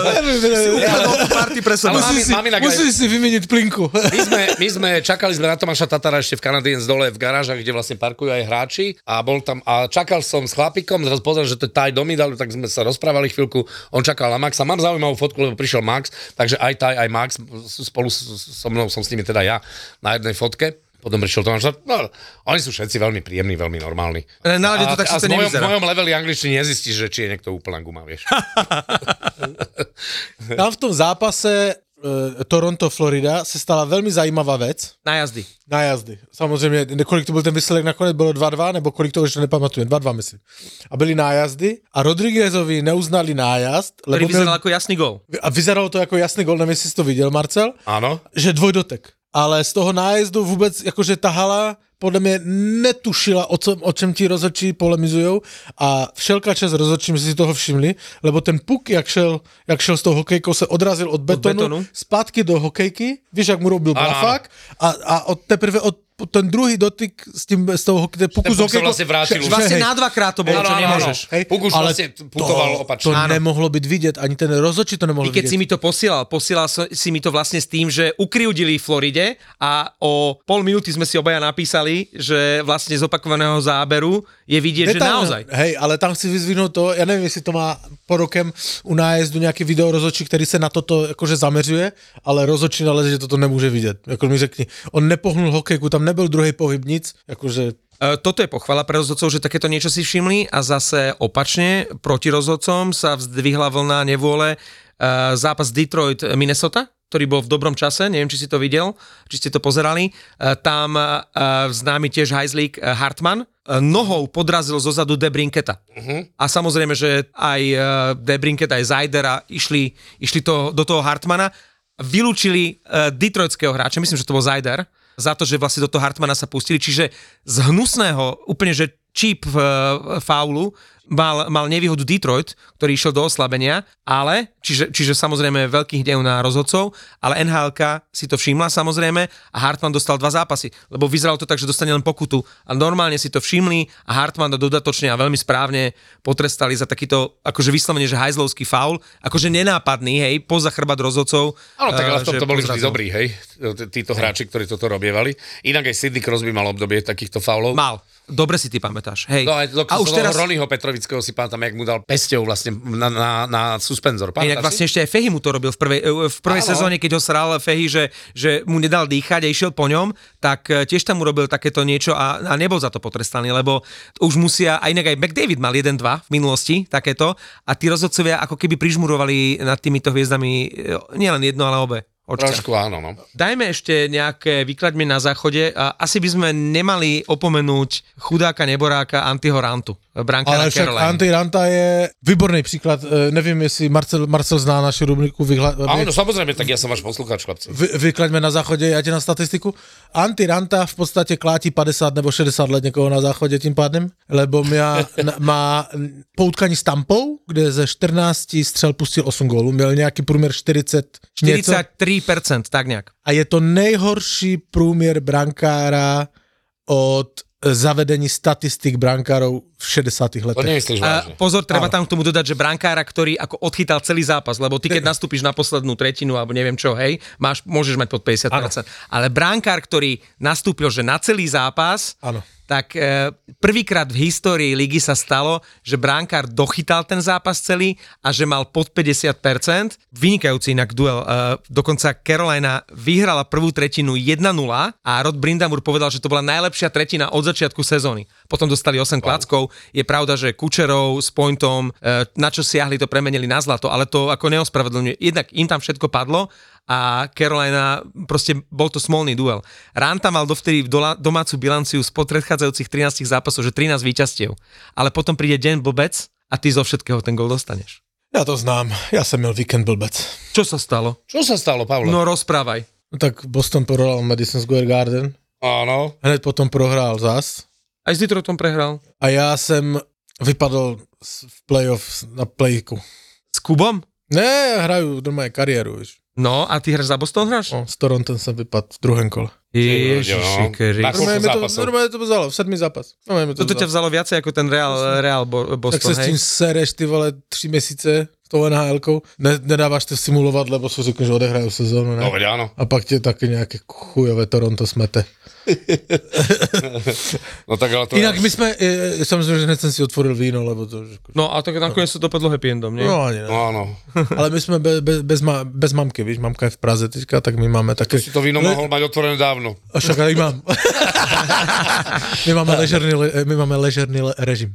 <laughs> si ukladol tú party pre seba? Ale mami, mami, Musíš si vymeniť plinku. My sme, my sme čakali sme na Tomáša Tatara ešte v Canadiens dole v garážach, kde vlastne parkujú aj hráči a bol tam a čakal som s chlapikom, zrazu pozrel, že to je Taj Domidal, tak sme sa rozprávali chvíľku, on čakal na Maxa, mám zaujímavú fotku, lebo prišiel Max, takže aj Taj, aj Max, spolu s- so mnou som s nimi teda ja na jednej fotke. Potom prišiel Tomáš, no, oni sú všetci veľmi príjemní, veľmi normálni. Na lade to tak a síce v mojom, mojom leveli angličtiny nezistíš, že či je niekto úplná guma, vieš. <laughs> Tam v tom zápase uh, Toronto-Florida se stala veľmi zajímavá vec Na jazdy. na jazdy. Samozřejmě, kolik to byl ten výsledek nakonec, bylo 2-2, nebo kolik to už nepamatujem, 2-2 myslím. A byli nájazdy a Rodriguezovi neuznali nájazd, lebo vyzeral měl, ako jasný gol. a vyzeralo to jako jasný gol, nevím, jestli jsi to viděl, Marcel, Áno. že dvojdotek. Ale z toho nájezdu vůbec jakože ta hala podle mě netušila, o, co, o čem ti rozhodčí polemizujou. A všelka čas rozhodčím si toho všimli, lebo ten puk, jak šel, jak šel s tou hokejkou, se odrazil od betonu, betonu? zpátky do hokejky, víš, jak mu robil blafák? a, a od teprve od ten druhý dotyk s, tím, s tou hokej, puku sa hokejkou, vlastne vrátil už. Vlastne hej. na dvakrát to bolo, Áno, čo nemôžeš. Hej, Puk už ale vlastne putoval opačne. To Áno. nemohlo byť vidieť, ani ten rozhodčí to nemohol I keď vidieť. si mi to posielal, posielal si mi to vlastne s tým, že ukryudili Floride a o pol minúty sme si obaja napísali, že vlastne z opakovaného záberu je vidieť, že Detailné. naozaj. Hej, ale tam chci vyzvihnout to, já nevím, jestli to má po rokem u nájezdu nějaký video rozhodčí, který se na toto jakože zaměřuje, ale rozhodčí naleze, že toto nemůže vidět. Jako mi řekni, on nepohnul hokejku, tam nebyl druhý pohyb, nic, jakože E, Toto je pochvala pre rozhodcov, že takéto niečo si všimli a zase opačne proti rozhodcom sa vzdvihla vlna nevôle. E, Zápas Detroit-Minnesota, ktorý bol v dobrom čase, neviem, či si to videl, či ste to pozerali. E, Tam známy tiež hajzlík Hartman nohou podrazil zozadu Debrinketa. Uh-huh. A samozrejme, že aj e, Debrinket, aj Zajdera išli, išli to, do toho Hartmana vylúčili detroitského hráča, myslím, že to bol Zajder, za to, že vlastne do toho Hartmana sa pustili, čiže z hnusného, úplne že cheap uh, faulu mal, mal nevýhodu Detroit, ktorý išiel do oslabenia, ale, čiže, čiže samozrejme veľký hnev na rozhodcov, ale NHLK si to všimla samozrejme a Hartman dostal dva zápasy, lebo vyzeralo to tak, že dostane len pokutu a normálne si to všimli a Hartman dodatočne a veľmi správne potrestali za takýto, akože vyslovene, že hajzlovský faul, akože nenápadný, hej, poza chrbát rozhodcov. Áno, tak ale eh, v tomto boli vždy dobrí, hej, tí- títo hráči, ktorí toto robievali. Inak aj Sidney Crosby mal obdobie takýchto faulov. Mal. Dobre si ty pamätáš. Hej. No aj do, a už teraz... Ronyho Petroviča Malevického si pamätám, jak mu dal pesťou vlastne na, na, na suspenzor. Inak vlastne ešte aj Fehy mu to robil v prvej, e, v prvej Áno. sezóne, keď ho sral Fehy, že, že mu nedal dýchať a išiel po ňom, tak e, tiež tam urobil takéto niečo a, a nebol za to potrestaný, lebo už musia, a inak aj McDavid mal 1-2 v minulosti, takéto, a tí rozhodcovia ako keby prižmurovali nad týmito hviezdami e, nielen jedno, ale obe. Očka. Trošku áno, no. Dajme ešte nejaké výkladmi na záchode. A asi by sme nemali opomenúť chudáka neboráka Antiho Rantu, brankára Ale však Anti Ranta je výborný příklad. E, nevím, jestli Marcel, Marcel zná našu rubriku. Vyhla... Áno, no, samozrejme, tak ja som váš poslucháč, chlapci. Vy, vyklaďme na záchode, ja ti na statistiku. Anti Ranta v podstate klátí 50 nebo 60 let někoho na záchode tím pádem, lebo má, <laughs> má poutkání s tampou, kde ze 14 střel pustil 8 gólů, měl nějaký průměr 40, 43 3%, tak nejak. A je to nejhorší průměr brankára od zavedení statistik brankárov v 60 letech. To nemyslíš vážne. Pozor, treba Áno. tam k tomu dodať, že brankára, ktorý ako odchytal celý zápas, lebo ty keď nastúpiš na poslednú tretinu alebo neviem čo, hej, máš, môžeš mať pod 50%. Áno. Ale brankár, ktorý nastúpil, že na celý zápas, Áno tak e, prvýkrát v histórii ligy sa stalo, že brankár dochytal ten zápas celý a že mal pod 50%. Vynikajúci inak duel. E, dokonca Carolina vyhrala prvú tretinu 1-0 a Rod Brindamur povedal, že to bola najlepšia tretina od začiatku sezóny. Potom dostali 8 klackov. Je pravda, že Kučerov s Pointom, e, na čo siahli, to premenili na zlato, ale to ako neospravedlňuje. Jednak im tam všetko padlo a Carolina, proste bol to smolný duel. Ranta mal dovtedy dola, domácu bilanciu spod predchádzajúcich 13 zápasov, že 13 víťazstiev. Ale potom príde deň blbec a ty zo všetkého ten gol dostaneš. Já to znám, já jsem měl víkend blbec. Čo sa stalo? Čo sa stalo, Pavle? No rozprávaj. No tak Boston prohrál Madison Square Garden, Áno. hned potom prohrál zas Aj s Detroitom prehral. a já jsem vypadl z- v playoff na playku. S Kubom? Ne, hraju normálně kariéru, víš. No a ty hráš za Boston hráš? No, s Torontem jsem vypadl v druhém kole. Ježiši no. Krist. Mi to, normálně to vzalo, v sedmý zápas. To Toto ťa vzalo. viacej ako ten Real, Real Bo- Tak Boston, se s tím hej? sereš ty vole tři měsíce s tou NHL-kou. Ne, nedáváš to simulovat, lebo si řekneš, že odehraju sezónu, ne? No áno. A pak tě taky nějaké chujové Toronto smete. <laughs> No tak ale to Jinak my jsme, e, samozřejmě, že hned jsem si otvoril víno, lebo to... že- No a tak nakoniec sa dopadlo happy endom, nie? No ani ne. No áno. <laughs> Ale my jsme be, be, bez, ma, bez mamky, víš, mamka je v Praze teďka, tak my máme také... Si to víno mohol mať otvorené dávno. A však aj mám. <laughs> my máme ležerný, le- my máme ležerný le- režim.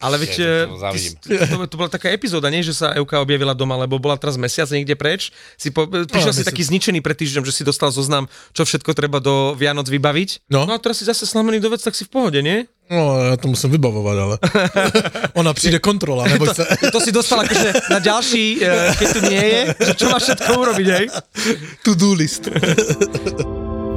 Ale veď, Ja eh, to to, to bola taká epizóda, nie, že sa Euka objavila doma, lebo bola teraz mesiac niekde preč. Si po, prišiel No, si mesiac. taký zničený pred týždňom, že si dostal zoznam, čo všetko treba do Vianoc vybaviť. No. no a teraz si zase slamený do vec, tak si v pohode, nie? No, já to musím vybavovat, ale... <laughs> Ona přijde kontrola, neboj se. To si dostal akože na ďalší, eh, keď tu nie je, že čo máš všetko urobiť, hej? To-do list. <laughs>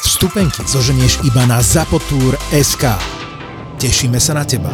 Vstupenky zoženieš iba na zapotur.sk. Tešíme sa na teba.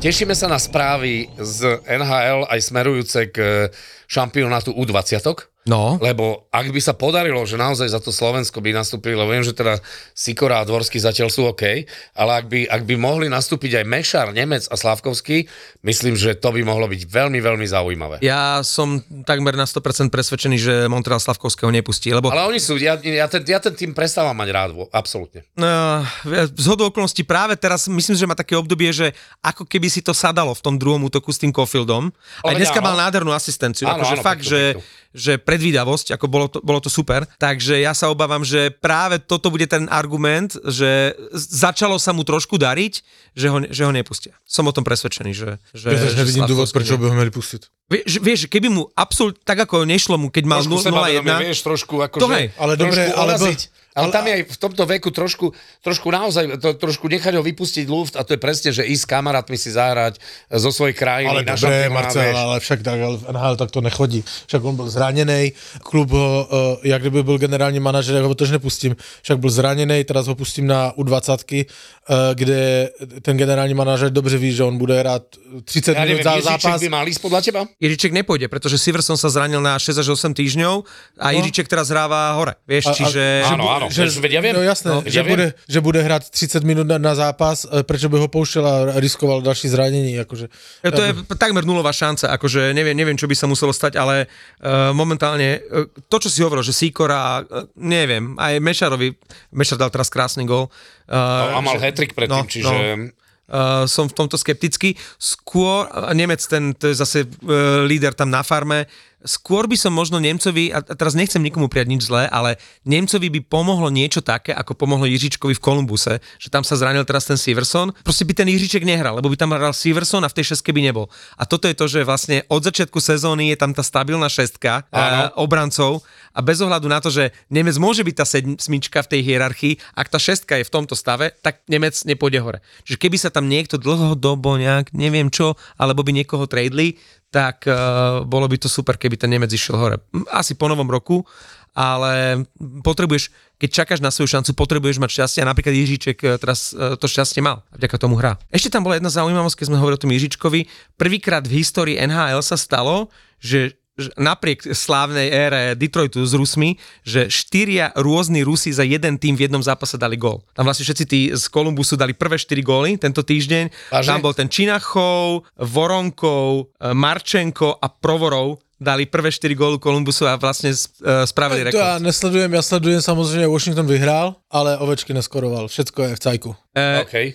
Tešíme sa na správy z NHL aj smerujúce k šampionátu U20. No. Lebo ak by sa podarilo, že naozaj za to Slovensko by nastúpili, lebo viem, že teda Sikora a Dvorský zatiaľ sú OK, ale ak by, ak by mohli nastúpiť aj Mešar, Nemec a Slavkovský, myslím, že to by mohlo byť veľmi, veľmi zaujímavé. Ja som takmer na 100% presvedčený, že Montreal Slavkovského nepustí, lebo Ale oni sú, ja, ja, ten, ja ten tým prestávam mať rád, absolútne. Uh, z hodou okolností práve teraz myslím, že má také obdobie, že ako keby si to sadalo v tom druhom útoku s tým Kofieldom. Aj dneska mal nádhernú asistenciu, Áno, akože áno, fakt, že, že predvídavosť, ako bolo to, bolo to super. Takže ja sa obávam, že práve toto bude ten argument, že začalo sa mu trošku dariť, že ho, že ho nepustia. Som o tom presvedčený, že... že Ja že nevidím proč ne- by ho měli pustit. Vieš, keby keby mu absolút, tak ako nešlo mu, keď mal Trošku 0-1, sebavedomie, vieš, trošku To akože... hej. Ale trošku dobre, ale. Ale, ale tam je aj v tomto veku trošku, trošku naozaj, to, trošku nechať ho vypustiť luft a to je presne, že ísť s kamarátmi si zahrať zo svojej krajiny. Ale na dobré, šampionáte. Marcel, ale však tak, ale v NHL tak to nechodí. Však on byl zraněný, klub ho, uh, jak kdyby byl generální manažer, jak ho tož nepustím. Však byl zraněný, teraz ho pustím na U20, uh, kde ten generální manažer dobře ví, že on bude hrát 30 Ja minút neviem, za zápas. by mal ísť podľa teba? Jiříček nepôjde, pretože Siverson sa zranil na 6 až 8 týždňov a no. Jiříček teraz hráva hore. Vieš, A- a- čiže... Áno, áno, že, veď ja viem. No jasné, No, že, ja bude, že bude hrát 30 minút na, na zápas, eh, prečo by ho pouštěl a riskoval další zranění. Akože. Ja, to je takmer nulová šanca, akože neviem, neviem, čo by sa muselo stať, ale uh, momentálne uh, to, čo si hovoril, že Sikora, uh, neviem, aj Mešarovi, Mešar dal teraz krásny gol. Uh, A mal hat-trick predtým, čiže... Uh, som v tomto skeptický. Skôr, Nemec, ten, to je zase uh, líder tam na farme, skôr by som možno Nemcovi, a teraz nechcem nikomu prijať nič zlé, ale Nemcovi by pomohlo niečo také, ako pomohlo Jiříčkovi v Kolumbuse, že tam sa zranil teraz ten Siverson. Proste by ten Jiříček nehral, lebo by tam hral Siverson a v tej šestke by nebol. A toto je to, že vlastne od začiatku sezóny je tam tá stabilná šestka uh, obrancov a bez ohľadu na to, že Nemec môže byť tá sedmička v tej hierarchii, ak tá šestka je v tomto stave, tak Nemec nepôjde hore. Čiže keby sa tam niekto dlhodobo nejak, neviem čo, alebo by niekoho tradeli, tak uh, bolo by to super, keby ten Nemec išiel hore. Asi po novom roku, ale potrebuješ, keď čakáš na svoju šancu, potrebuješ mať šťastie a napríklad Jiříček eh, teraz eh, to šťastie mal a vďaka tomu hrá. Ešte tam bola jedna zaujímavosť, keď sme hovorili o tom Jiříčkovi. Prvýkrát v histórii NHL sa stalo, že napriek slávnej ére Detroitu s Rusmi, že štyria rôzni Rusi za jeden tým v jednom zápase dali gól. Tam vlastne všetci tí z Kolumbusu dali prvé štyri góly tento týždeň. Vážne? Tam bol ten Činachov, Voronkov, e, Marčenko a Provorov dali prvé 4 góly Kolumbusu a vlastne uh, spravili To rekord. já nesledujem, já sledujem samozřejmě, Washington vyhrál, ale ovečky neskoroval. Všetko je v cajku. Uh, Okay.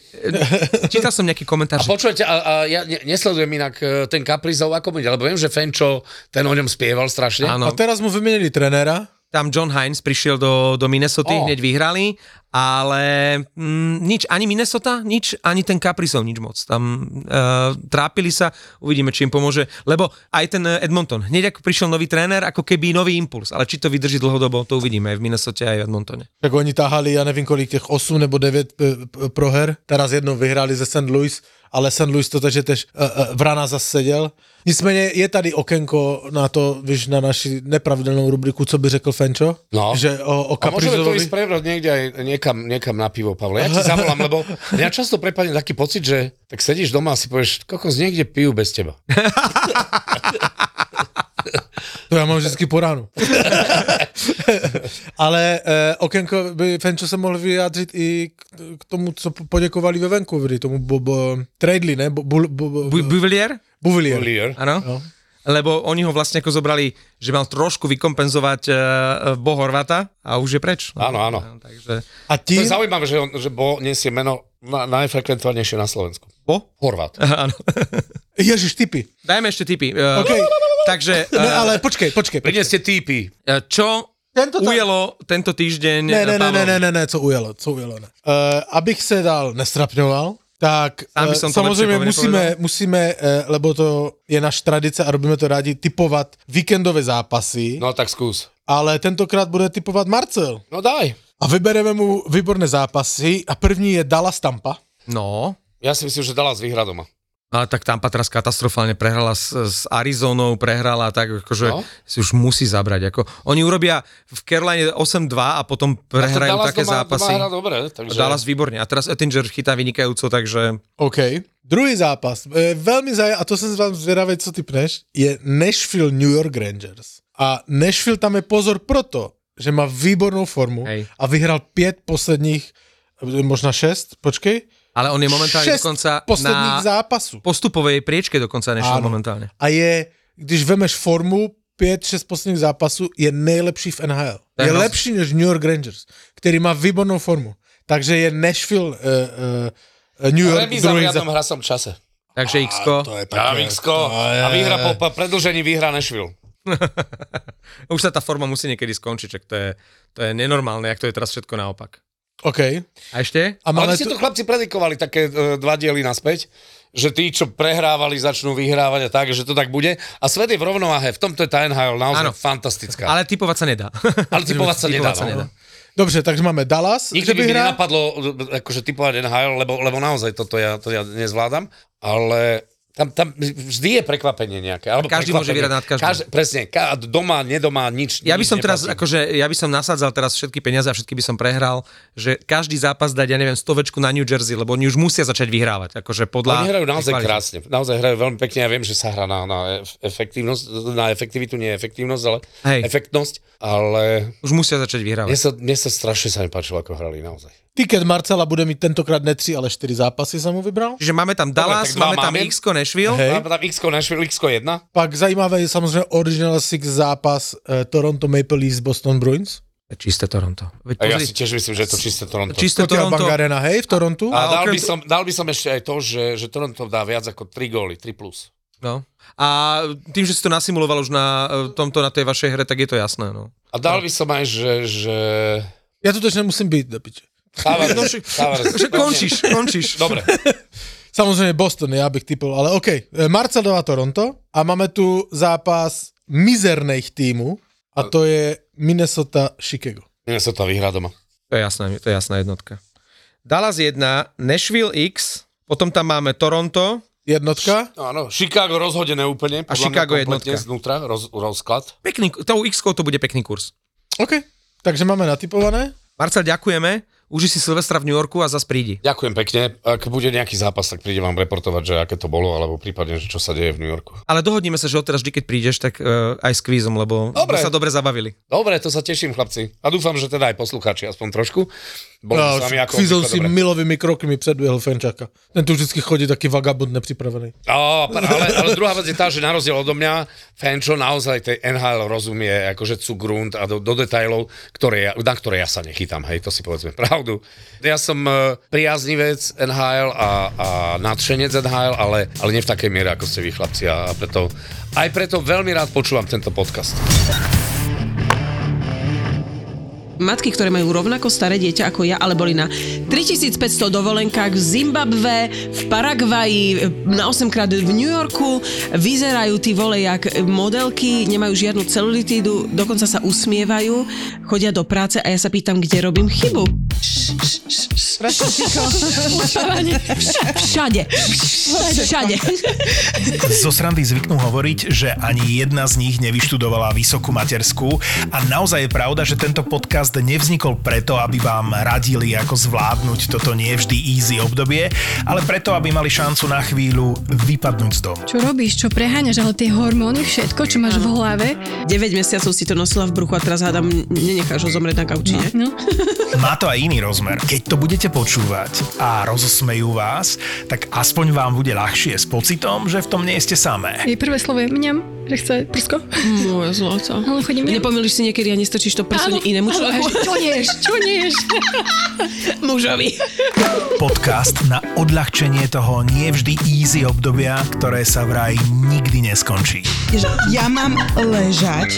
čítal som nejaký komentár, A že počujete, a, a ja ne, nesledujem inak e, ten Kaprizov ako bude, lebo viem, že Fenčo, ten o ňom spieval strašne. Áno. A teraz mu vyměnili trenéra. Tam John Hines prišiel do, do Minnesota, Oh. hneď vyhrali, ale mm, nič, ani Minnesota, nič, ani ten Kaprizov, nič moc. Tam uh, trápili sa, uvidíme, či im pomôže, lebo aj ten eh, Edmonton, hneď ako prišiel nový tréner, ako keby nový impuls, ale či to vydrží dlhodobo, to uvidíme aj v Minnesota, aj v Edmontone. Tak oni tahali, já nevím kolik, těch 8 nebo 9 p- p- proher. Teraz jednou vyhráli ze St. Louis, ale St. Louis to takže tež uh, uh, Vrana zase seděl. Nicméně je tady okénko na to, víš, na naši nepravidelnou rubriku, co by řekl Fenčo? No. Že o, o A môžeme to Kaprizovovi... ísť prebrať niekde aj niekam, niekam na pivo, Pavle. Ja ti zavolám, lebo mňa často prepadne taký pocit, že tak sedíš doma a si povieš, kokos, niekde pijú bez teba. <laughs> To já mám vždycky po ránu. <laughs> Ale eh, okénko by Fenčo se mohl vyjádřit i k, k tomu, co po- poděkovali ve Vancouveri, tomu bo, bo, Tradely, ne? Bo, bo, bo, bo, Bu- Buvelier? Buvilier. Lier. Áno. No. Lebo oni ho vlastne ako zobrali, že mal trošku vykompenzovať uh, Bo Horvata a už je preč. Áno, áno. Takže... A To tím, je zaujímavé, že, on, že Bo nesie meno na, najfrekventovanejšie na Slovensku. Bo? Horvát. <laughs> Áno. ježiš, typy. Dajme ešte tipy. Uh, OK. Takže, Ne, uh, ale počkej, počkej. počkej. Prineste týpy. čo Tento ta- ujelo tento týždeň Ne, ne, ne, ne, ne, ne, ne, co ujelo, co ujelo, ne. Uh, abych se dál nestrapňoval, tak Sám by eh, som to samozřejmě lepšie musíme, musíme, eh, lebo to je naš tradice a robíme to rádi, typovat víkendové zápasy, No tak skús. ale tentokrát bude typovat Marcel. No daj. A vybereme mu výborné zápasy a první je Dallas Tampa. No, Ja si myslím, že Dallas vyhrá doma. Ale tak Tampa teraz katastrofálne prehrala s, s Arizonou, prehrala tak, akože No. si už musí zabrať. Ako, oni urobia v Caroline 8-2 a potom prehrajú Dallas také doma, zápasy. Doma dobre, takže... Dallas výborne. A teraz Ettinger chytá vynikajúco, takže OK. Druhý zápas, e, veľmi zaj, a to som vám zvedavý, co typneš, je Nashville New York Rangers. A Nashville tam je pozor proto, že má výbornou formu Hej. a vyhral 5 posledních, e, možná 6, počkej, ale on je momentálne dokonca posledních na zápasů. postupovej priečke dokonca nešiel Áno. momentálne. A je, když vemeš formu 5-6 posledních zápasů, je nejlepší v NHL. To je Je lepší než New York Rangers, který má výbornou formu. Takže je Nashville uh, uh, New York Remíza v druhý riadnom zápas. hrasom čase. Takže X-ko. To je Ja, Vixko. A vyhra po, po predlžení vyhra Nashville. <laughs> Už sa tá forma musí niekedy skončiť, čak to je, to je nenormálne, jak to je teraz všetko naopak. OK. A ešte? A Ale máme vy ste to chlapci predikovali také e, dva diely naspäť, že tí, čo prehrávali, začnú vyhrávať a tak, že to tak bude. A svet je v rovnováhe, v tomto je tá NHL naozaj Áno. fantastická. Ale typovať sa nedá. Ale typovať sa <laughs> nedá, Typovať sa no. nedá. Dobře, takže máme Dallas, Nikdy by mi nenapadlo akože typovať NHL, lebo, lebo naozaj toto ja, to ja nezvládam, ale tam, tam vždy je prekvapenie nejaké. Alebo Každý môže vyhrať nad každým. Každý, presne, ka, doma, nedoma, nič. Ja by nič som teraz, neplatí. akože, ja by som nasádzal teraz všetky peniaze a všetky by som prehral, že každý zápas dať, ja neviem, stovečku na New Jersey, lebo oni už musia začať vyhrávať, akože podľa... Oni hrajú naozaj krásne. Naozaj hrajú veľmi pekne. Ja viem, že sa hrá na, na ef- efektívnosť, na efektivitu, nie efektívnosť, ale Hej. efektnosť. Ale Už musia začať vyhrávať. mne sa, mne sa strašne sa mi páčilo, ako hrali naozaj. Tiket Marcela bude mít tentokrát ne 3, ale 4 zápasy jsem mu vybral. Čiže máme tam Dallas, dva máme tam máme. X-ko Nashville. Hej. Máme tam X-ko Nashville, X-ko 1. Pak zajímavý je samozřejmě Original Six zápas eh, Toronto Maple Leafs Boston Bruins. Čisté Toronto. Veď A ja si tiež myslím, že je to čisté Toronto. čisté Scotia Bank Toronto. Arena, hej, v Torontu. A, A dal, okrem by to- som, dal by som ešte aj to, že, že Toronto dá viac ako 3 góly, 3 plus. No. A tým, že si to nasimuloval už na e, tomto, na tej vašej hre, tak je to jasné. No. A dal by som aj, že... že... Já tu totiž nemusím být, do piče. Tavares, No, že- Tavares, Že končíš, končíš. Dobre. Samozřejmě Boston, já bych typl, ale OK. Eh, Marcel dává Toronto a máme tu zápas mizerných týmů a to je Minnesota Chicago. To vyhrá doma. To je jasná, to je jasná jednotka. Dallas 1, Nashville X, potom tam máme Toronto, Jednotka. Áno, Chicago rozhodené úplne. A Chicago jednotka. Znútra, roz, rozklad. pekný, tou x to bude pekný kurz. OK. Takže máme natypované. Marcel, ďakujeme, uži si Silvestra v New Yorku a zas prídi. Ďakujem pekne. Ak bude nejaký zápas, tak príde vám reportovať, že aké to bolo, alebo prípadne, že čo sa deje v New Yorku. Ale dohodneme sa, že odteraz vždy, keď prídeš, tak uh, aj s kvízom, lebo Dobre. sme sa dobre zabavili. Dobre, to sa teším, chlapci. A dúfam, že teda aj poslucháči, aspoň trošku. Bolo to s vami ako obvykle si dobre. milovými krokmi předběhl Fenčaka. Ten tu vždycky chodí taky vagabund nepřipravený. Á, ale, ale druhá vec je tá, že na rozdiel odo mňa, Fenčo naozaj tej NHL rozumie akože cugrund a do, do detailov, ktoré ja, na ktoré ja sa nechytám, hej, to si povedzme pravdu. Ja som uh, priaznivec NHL a, a nadšenec NHL, ale, ale nie v takej miere, ako ste vy chlapci a preto, aj preto veľmi rád počúvam tento podcast. matky, ktoré majú rovnako staré dieťa ako ja, ale boli na 3500 dovolenkách v Zimbabve, v Paraguaji, na 8 krát v New Yorku, vyzerajú tí vole jak modelky, nemajú žiadnu celulitídu, dokonca sa usmievajú, chodia do práce a ja sa pýtam, kde robím chybu. Všade. Všade. Zo srandy zvyknú hovoriť, že ani jedna z nich nevyštudovala vysokú materskú a naozaj je pravda, že tento podcast nevznikol preto, aby vám radili, ako zvládnuť toto nie vždy easy obdobie, ale preto, aby mali šancu na chvíľu vypadnúť z domu. Čo robíš, čo preháňaš, ale tie hormóny, všetko, čo máš v hlave. 9 mesiacov si to nosila v bruchu a teraz hádam, nenecháš ho zomrieť na kauči, ne? No. Má to aj iný rozmer. Keď to budete počúvať a rozosmejú vás, tak aspoň vám bude ľahšie s pocitom, že v tom nie ste samé. Jej prvé slovo je mňam, že chce prsko. Moje zlato. Ale chodím mňam. Nepomýliš si niekedy a nestrčíš to prso inému človeku? Čo neš, čo neš? Mužovi. Podcast na odľahčenie toho nie vždy easy obdobia, ktoré sa vraj nikdy neskončí. ja mám ležať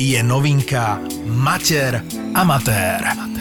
je novinka Mater Amatér.